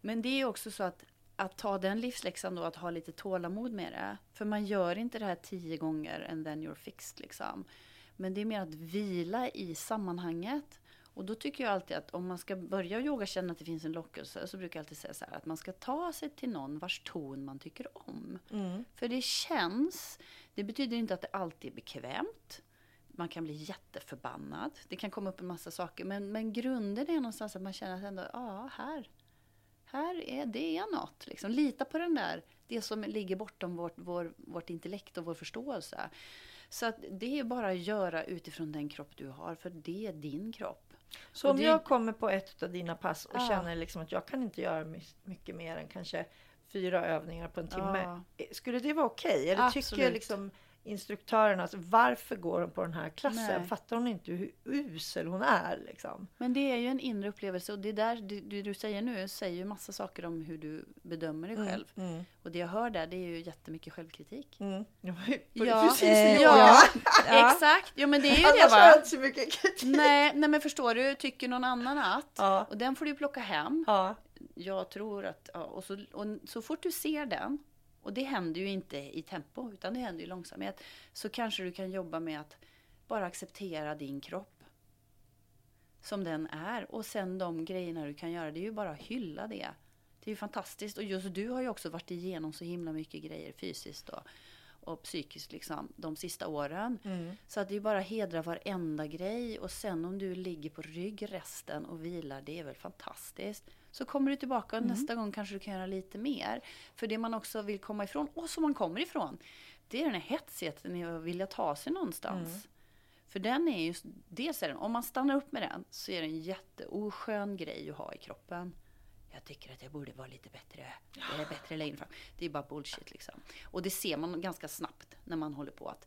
S3: Men det är ju också så att att ta den livsläxan då, att ha lite tålamod med det. För man gör inte det här tio gånger and then you're fixed liksom. Men det är mer att vila i sammanhanget Och då tycker jag alltid att om man ska börja yoga känna att det finns en lockelse så brukar jag alltid säga så här att man ska ta sig till någon vars ton man tycker om.
S2: Mm.
S3: För det känns, det betyder inte att det alltid är bekvämt. Man kan bli jätteförbannad. Det kan komma upp en massa saker. Men, men grunden är någonstans att man känner att ändå, ja, här, här är det något. Liksom. Lita på den där, det som ligger bortom vårt, vår, vårt intellekt och vår förståelse. Så att det är bara att göra utifrån den kropp du har, för det är din kropp.
S2: Så om
S3: det-
S2: jag kommer på ett av dina pass och
S3: Ja.
S2: känner liksom att jag kan inte göra my- mycket mer än kanske fyra övningar på en timme.
S3: Ja.
S2: eh, Skulle det vara okej? Eller tycker
S3: Absolut.
S2: liksom instruktörerna, alltså, varför går hon på den här klassen?
S3: Nej.
S2: Fattar hon inte hur usel hon är? Liksom?
S3: Men det är ju en inre upplevelse och det där det, det du säger nu säger ju massa saker om hur du bedömer dig själv.
S2: Mm.
S3: Och det jag hör där det är ju jättemycket självkritik.
S2: Mm. Ju
S3: Ja,
S2: precis
S1: eh,
S3: ja,
S2: jag
S1: Ja.
S3: exakt. Jo men det är ju
S2: Annars
S3: det va?
S2: inte så mycket kritik.
S3: Nej, nej men förstår du, tycker någon annan att?
S2: Ja.
S3: Och den får du plocka hem.
S2: Ja.
S3: Jag tror att, ja, och, så, och så fort du ser den, och det händer ju inte i tempo, utan det händer i långsamhet, så kanske du kan jobba med att bara acceptera din kropp som den är. Och sen de grejerna du kan göra, det är ju bara att hylla det. Det är ju fantastiskt. Och just du har ju också varit igenom så himla mycket grejer fysiskt Då och psykiskt liksom, de sista åren.
S2: Mm.
S3: Så att det är bara att hedra varenda grej och sen om du ligger på rygg resten och vilar, det är väl fantastiskt. Så kommer du tillbaka och nästa gång kanske du kan göra lite mer. För det man också vill komma ifrån, och som man kommer ifrån, det är den här hetsigheten i att vilja ta sig någonstans. För den är ju, dels är den, om man stannar upp med den, så är det en jätteoskön grej att ha i kroppen. Jag tycker att jag borde vara lite bättre. Det är bättre längre fram. Det är bara bullshit liksom. Och det ser man ganska snabbt när man håller på att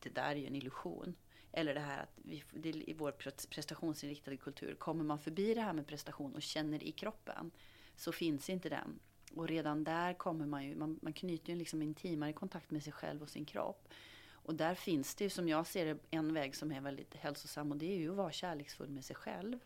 S3: det där är ju en illusion. Eller det här att vi, det, i vår pre- prestationsinriktade kultur, kommer man förbi det här med prestation och känner i kroppen, så finns inte den. Och redan där kommer man ju, man, man knyter ju liksom intimare kontakt med sig själv och sin kropp. Och där finns det ju, som jag ser det, en väg som är väldigt hälsosam och det är ju att vara kärleksfull med sig själv.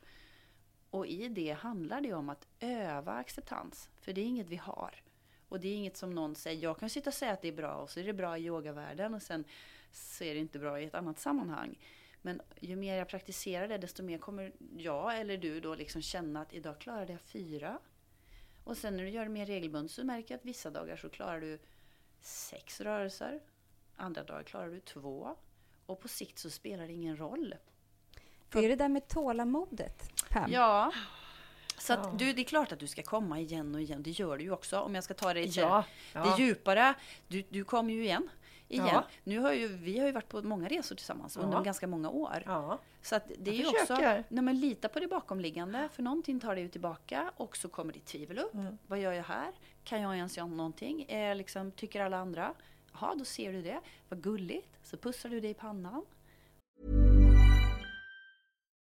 S3: Och i det handlar det om att öva acceptans, för det är inget vi har. Och det är inget som någon säger, jag kan sitta och säga att det är bra och så är det bra i yogavärlden och sen så är det inte bra i ett annat sammanhang. Men ju mer jag praktiserar det, desto mer kommer jag eller du då liksom känna att idag klarade jag fyra. Och sen när du gör det mer regelbundet så märker jag att vissa dagar så klarar du sex rörelser. Andra dagar klarar du två. Och på sikt så spelar det ingen roll.
S1: Det är det där med tålamodet, Pam.
S3: Ja. Så
S2: Ja.
S3: att du, det är klart att du ska komma igen och igen. Det gör du ju också. Om jag ska ta det,
S2: Ja,
S3: det
S2: ja.
S3: djupare. Du, du kommer ju igen. igen.
S2: Ja.
S3: Nu har ju, vi har ju varit på många resor tillsammans under
S2: Ja.
S3: ganska många år.
S2: Ja.
S3: Så att det är
S2: Jag
S3: ju också,
S2: försöker.
S3: nej men lita på det bakomliggande. För någonting tar dig tillbaka och så kommer ditt tvivel upp.
S2: Mm.
S3: Vad gör jag här? Kan jag ens göra någonting? Är liksom, tycker alla andra? Jaha, då ser du det. Vad gulligt. Så pussar du dig i pannan.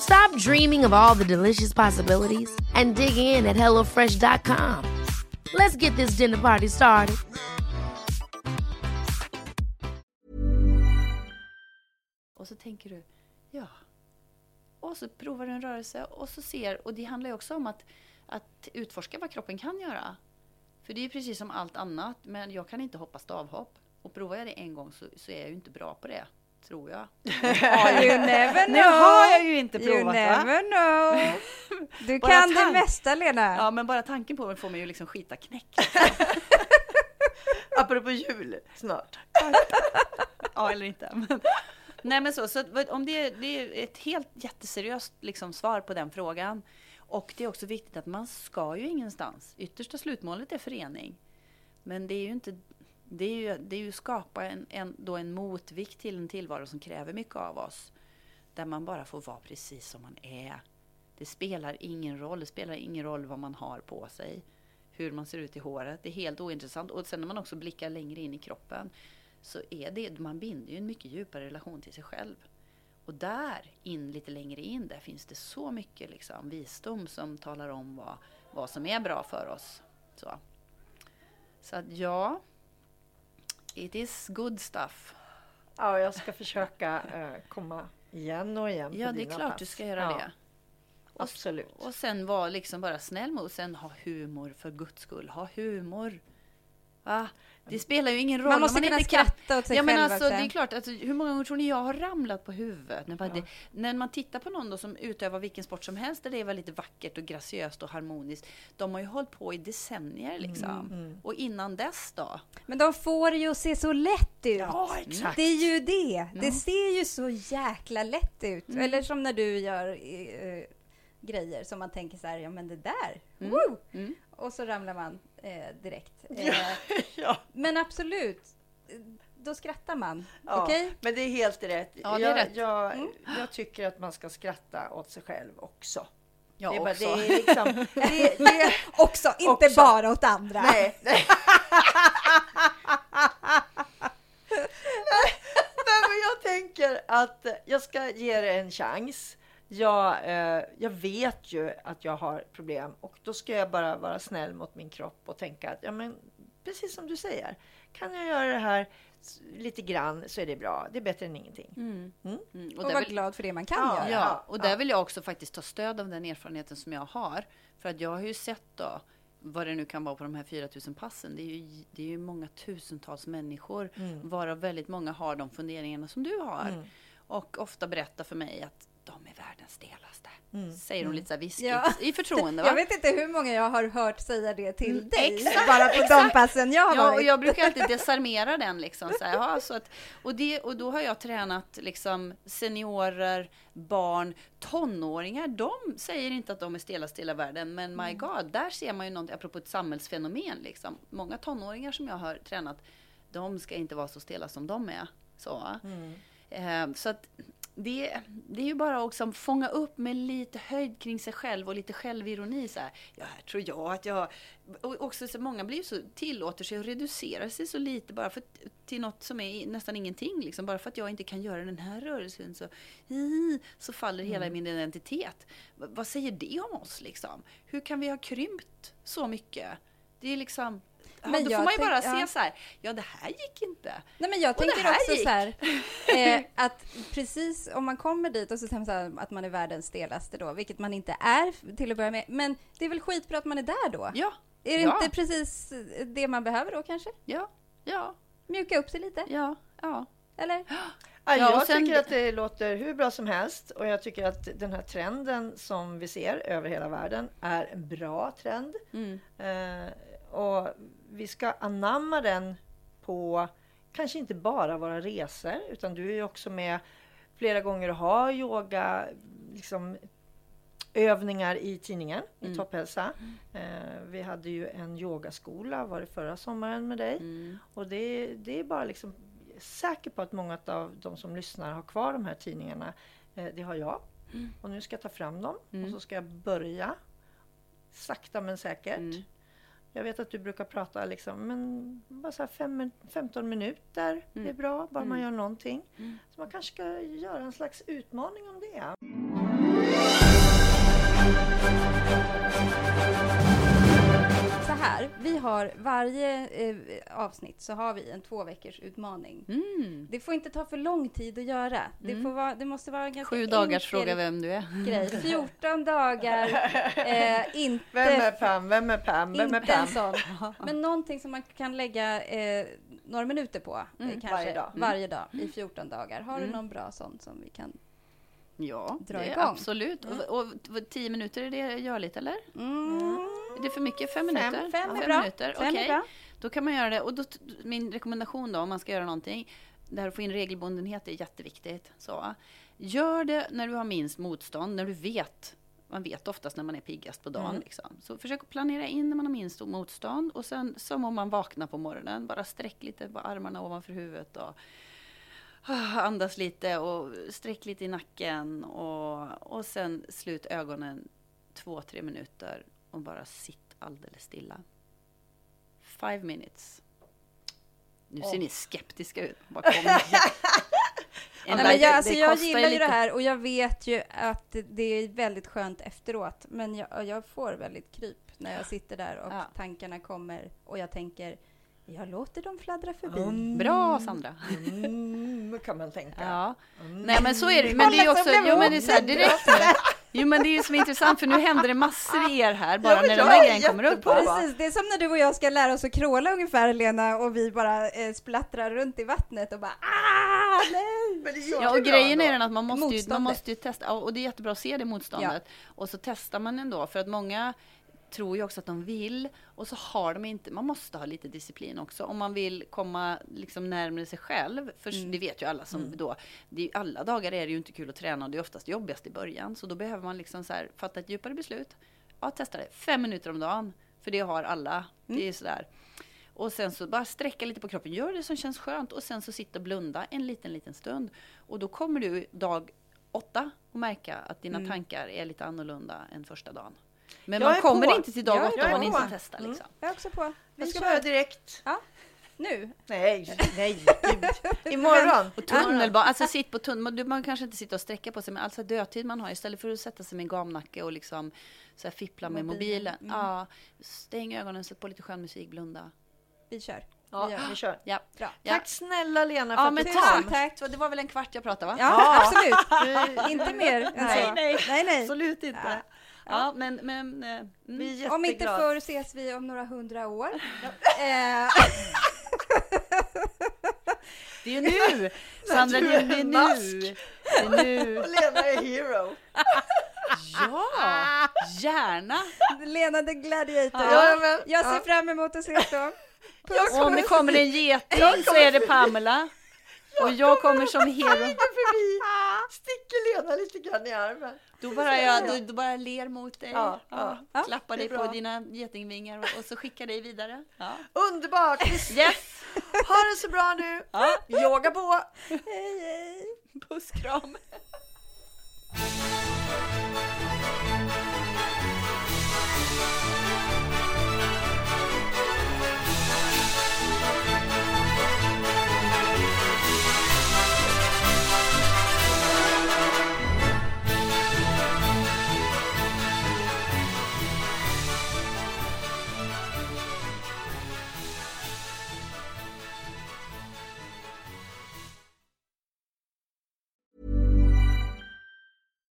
S4: Stop dreaming of all the delicious possibilities and dig in at HelloFresh.com. Let's get this dinner party started.
S3: Och så tänker du, ja. Och så provar du en rörelse och så ser, och det handlar ju också om att, att utforska vad kroppen kan göra. För det är ju precis som allt annat, men jag kan inte hoppa stavhopp. Och provar jag det en gång så, så är jag ju inte bra på det, tror jag.
S1: You never know.
S3: Nu har jag ju inte
S1: You
S3: provat va?
S1: never know. Du kan det mesta, Lena.
S3: Ja, men bara tanken på det får mig ju liksom skita knäck.
S2: Apropå jul snart.
S3: Ja, eller inte. Men, nej, men så, så om det, det är ett helt jätteseriöst liksom, svar på den frågan. Och det är också viktigt att man ska ju ingenstans. Yttersta slutmålet är förening. Men det är ju inte, det är ju, det är ju skapa en, en, då en motvikt till en tillvaro som kräver mycket av oss. Där man bara får vara precis som man är. Det spelar ingen roll. Det spelar ingen roll vad man har på sig. Hur man ser ut i håret. Det är helt ointressant. Och sen när man också blickar längre in i kroppen så är det, man binder ju en mycket djupare relation till sig själv. Och där, in lite längre in, där finns det så mycket liksom, visdom som talar om vad, vad som är bra för oss. Så, så att ja, it is good stuff.
S2: Ja, jag ska försöka eh, komma igen och igen
S3: Ja,
S2: på
S3: det är
S2: dina
S3: klart
S2: pass.
S3: du ska göra
S2: ja,
S3: det.
S2: Absolut.
S3: Och sen vara liksom bara snäll mot, sen ha humor för guds skull. Ha humor. Va? Det spelar ju ingen roll
S1: Man måste kunna
S3: inte
S1: skratta åt sig
S3: ja, men
S1: själv
S3: alltså,
S1: också.
S3: det är klart, alltså, hur många gånger tror ni jag har ramlat på huvudet? När, bara det, när man tittar på någon som utövar vilken sport som helst där det är väldigt vackert och graciöst och harmoniskt. De har ju hållit på i decennier liksom. Och innan dess då?
S1: Men de får det ju att se så lätt ut.
S2: Ja, exakt.
S1: Det är ju det. Det ser ju så jäkla lätt ut. Eller som när du gör eh, grejer som man tänker så här, ja men det där, woo!
S3: Mm.
S1: Och så ramlar man eh, direkt. Eh,
S2: Ja.
S1: Men absolut, då skrattar man.
S2: Ja,
S1: Okej?
S2: Men det är helt rätt.
S3: Ja, det är
S2: jag,
S3: rätt.
S2: Jag,
S1: Mm.
S2: jag tycker att man ska skratta åt sig själv också.
S3: Jag
S2: det är, bara,
S3: också.
S2: det är liksom... Det, det,
S1: Också, inte
S2: Också.
S1: bara åt andra.
S2: nej, nej. nej, men jag tänker att jag ska ge det en chans. Jag, eh, jag vet ju att jag har problem och då ska jag bara vara snäll mot min kropp och tänka att ja, men precis som du säger, kan jag göra det här lite grann så är det bra. Det är bättre än ingenting.
S3: Mm.
S2: Mm.
S3: Mm.
S1: Och, vara
S3: vill-
S1: glad för det man kan
S2: Ja,
S1: göra.
S3: Ja, och där
S2: ja.
S3: vill jag också faktiskt ta stöd av den erfarenheten som jag har. För att jag har ju sett då, vad det nu kan vara på de här 4000 passen. Det är ju, det är ju många tusentals människor, varav väldigt många har de funderingarna som du har. Och ofta berättar för mig att de är världens stelaste. Säger hon lite så viskigt,
S1: Ja.
S3: i förtroende va?
S1: Jag vet inte hur många jag har hört säga det till
S3: Mm,
S1: dig.
S3: exakt,
S1: bara på de passen jag har
S3: Ja,
S1: varit.
S3: och jag brukar alltid desarmera den. Liksom, så här, ja, så att, och, det, och då har jag tränat liksom, seniorer, barn, tonåringar. De säger inte att de är stelast i hela världen, men my God, där ser man ju något, apropå ett samhällsfenomen. Liksom. Många tonåringar som jag har tränat, de ska inte vara så stela som de är. Så, eh, så att det, det är ju bara att liksom fånga upp med lite höjd kring sig själv och lite självironi. Så här, ja, här tror jag att jag... Och också så många blir så, tillåter sig att reducera sig så lite bara för, till något som är nästan ingenting. Liksom. Bara för att jag inte kan göra den här rörelsen så, så faller hela min identitet. V- vad säger det om oss liksom? Hur kan vi ha krympt så mycket? Det är liksom...
S1: Men
S3: då får man ju bara
S1: tänk- ja.
S3: se så här, ja det här gick inte.
S1: Nej men jag
S3: Och
S1: tänker också
S3: gick.
S1: så här, eh, att precis om man kommer dit och så säger man så här, att man är världens stelaste då, vilket man inte är till att börja med, men det är väl skitbra att man är där då?
S3: Ja,
S1: Är det
S3: ja.
S1: inte precis det man behöver då kanske?
S3: ja, ja,
S1: Mjuka upp sig lite,
S3: ja, ja.
S1: eller?
S2: Ja,
S3: Ja,
S2: jag
S3: sen-
S2: tycker att det låter hur bra som helst och jag tycker att den här trenden som vi ser över hela världen är en bra trend.
S3: Mm.
S2: Eh, och vi ska anamma den på kanske inte bara våra resor utan du är ju också med flera gånger och har yoga liksom, övningar i tidningen i Topphälsa. Eh, vi hade ju en yogaskola var det förra sommaren med dig.
S3: Mm.
S2: Och det, det är bara liksom säker på att många av de som lyssnar har kvar de här tidningarna. Eh, det har jag. Och nu ska jag ta fram dem och så ska jag börja sakta men säkert.
S3: Mm.
S2: Jag vet att du brukar prata liksom, men bara så här fem, 15 minuter, det är bra, bara man gör någonting. Så man kanske ska göra en slags utmaning om det.
S1: Här, vi har varje eh, avsnitt så har vi en två veckors utmaning.
S3: Mm.
S1: Det får inte ta för lång tid att göra. Det, får vara, det måste vara en ganska
S3: Sju dagars fråga vem du är.
S1: grej. 14 dagar, eh, inte...
S2: Vem är Pam? Vem är Pam? Vem är Pam?
S1: sån. Men någonting som man kan lägga eh, några minuter på. eh, kanske,
S2: varje dag.
S1: varje dag i 14 dagar. Har du någon bra sån som vi kan...
S3: Ja,
S1: Dra
S3: det
S1: igång.
S3: absolut. Och, och, och tio minuter, är det görligt eller?
S1: Mm.
S3: Är det för mycket? Fem minuter?
S1: fem bra.
S3: minuter,
S1: Fem är
S3: okej.
S1: bra.
S3: Då kan man göra det. Och då, min rekommendation då, om man ska göra någonting, det här att få in regelbundenhet är jätteviktigt. Så, gör det när du har minst motstånd, när du vet man vet oftast när man är piggast på dagen. Liksom. Så försök att planera in när man har minst motstånd. Och sen som om man vaknar på morgonen, bara sträck lite på armarna ovanför huvudet. Och, andas lite och sträck lite i nacken. Och, och sen slut ögonen två, tre minuter och bara sitt alldeles stilla. Five minutes. Nu ser ni skeptiska ut.
S1: Nej, men jag, alltså, jag gillar ju det här och jag vet ju att det- det är väldigt skönt efteråt. Men jag, jag får väldigt kryp när jag sitter där och
S3: Ja.
S1: tankarna kommer och jag tänker, jag låter dem fladdra förbi.
S3: Bra Sandra.
S2: Mm, kan man tänka.
S3: Ja. Nej men så är det Men det är också, jo men det är så här direkt nu. Jo men det är ju som är intressant för nu händer det massor i er här bara
S2: Ja,
S3: när de
S2: jag
S3: där
S2: är
S3: grejerna kommer upp.
S1: Precis, det är som när du och jag ska lära oss att kråla ungefär Lena och vi bara eh, splattrar runt i vattnet och bara ah, nej!
S3: Ja, och grejen är den att man måste, ju, man måste ju testa, ja, och det är jättebra att se det motståndet. Och så testar man ändå, för att många tror ju också att de vill och så har de inte, man måste ha lite disciplin också om man vill komma liksom närmare sig själv. För det vet ju alla som då, det är, alla dagar är det ju inte kul att träna och det är oftast jobbigast i början. Så då behöver man liksom så här, fatta ett djupare beslut. Ja, testa det, fem minuter om dagen. För det har alla, det är sådär. Och sen så bara sträcka lite på kroppen, gör det som känns skönt och sen så sitta och blunda en liten, liten stund. Och då kommer du dag åtta och märka att dina tankar är lite annorlunda än första dagen. Men
S2: Jag
S3: man kommer
S2: på.
S3: inte till dag
S1: Jag
S3: åtta om man inte
S2: Mm.
S3: testar liksom.
S1: Jag är också på.
S2: Vi
S1: ska
S2: kör
S1: börja-
S2: direkt.
S1: Ja, nu.
S2: Nej, nej, gud. Imorgon.
S3: Och tunnelbana, alltså sitt på tunnelbanan, man kanske inte sitter och sträcker på sig, men alltså dödtid man har istället för att sätta sig med en gamnacke och liksom så här fippla med
S1: Mobilen.
S3: mobilen. Ja, stäng ögonen, sätt på lite skön musik, blunda.
S1: Vi kör.
S2: Ja,
S1: Vi gör.
S2: vi kör.
S3: Ja.
S1: Bra.
S3: Ja.
S2: Tack snälla Lena för
S3: Ja,
S2: att du kom.
S1: tack.
S3: Det var väl en kvart jag pratade va?
S1: Ja,
S2: Ja.
S1: absolut. Inte mer än
S2: Nej,
S1: så.
S2: nej.
S1: nej, nej.
S2: Absolut inte.
S3: Ja, men, men eh, mm.
S2: Vi är
S1: Om inte
S2: jätteglada.
S1: förr ses vi om några hundra år. Eh,
S3: det är ju nu! Sandra, det är, är nu! Det är nu!
S2: Lena är hero.
S3: Ja, gärna!
S1: Lena the Gladiator.
S2: Ja, men,
S1: Jag ser
S2: ja.
S1: fram emot att ses då.
S3: Och om det kommer en geting så är det Pamela. Och jag kommer som hero.
S2: Förbi, sticker Lena lite grann i armen.
S3: Då bara jag då, då bara ler mot dig.
S2: Ja,
S3: Ja,
S2: ja.
S3: Klappar dig på
S2: bra.
S3: dina getingvingar och, och så skickar dig vidare. Ja.
S2: Underbart!
S3: Yes!
S2: Ha det så bra nu.
S3: Ja.
S2: Yoga på.
S1: Hej, hej.
S3: Puss, kram!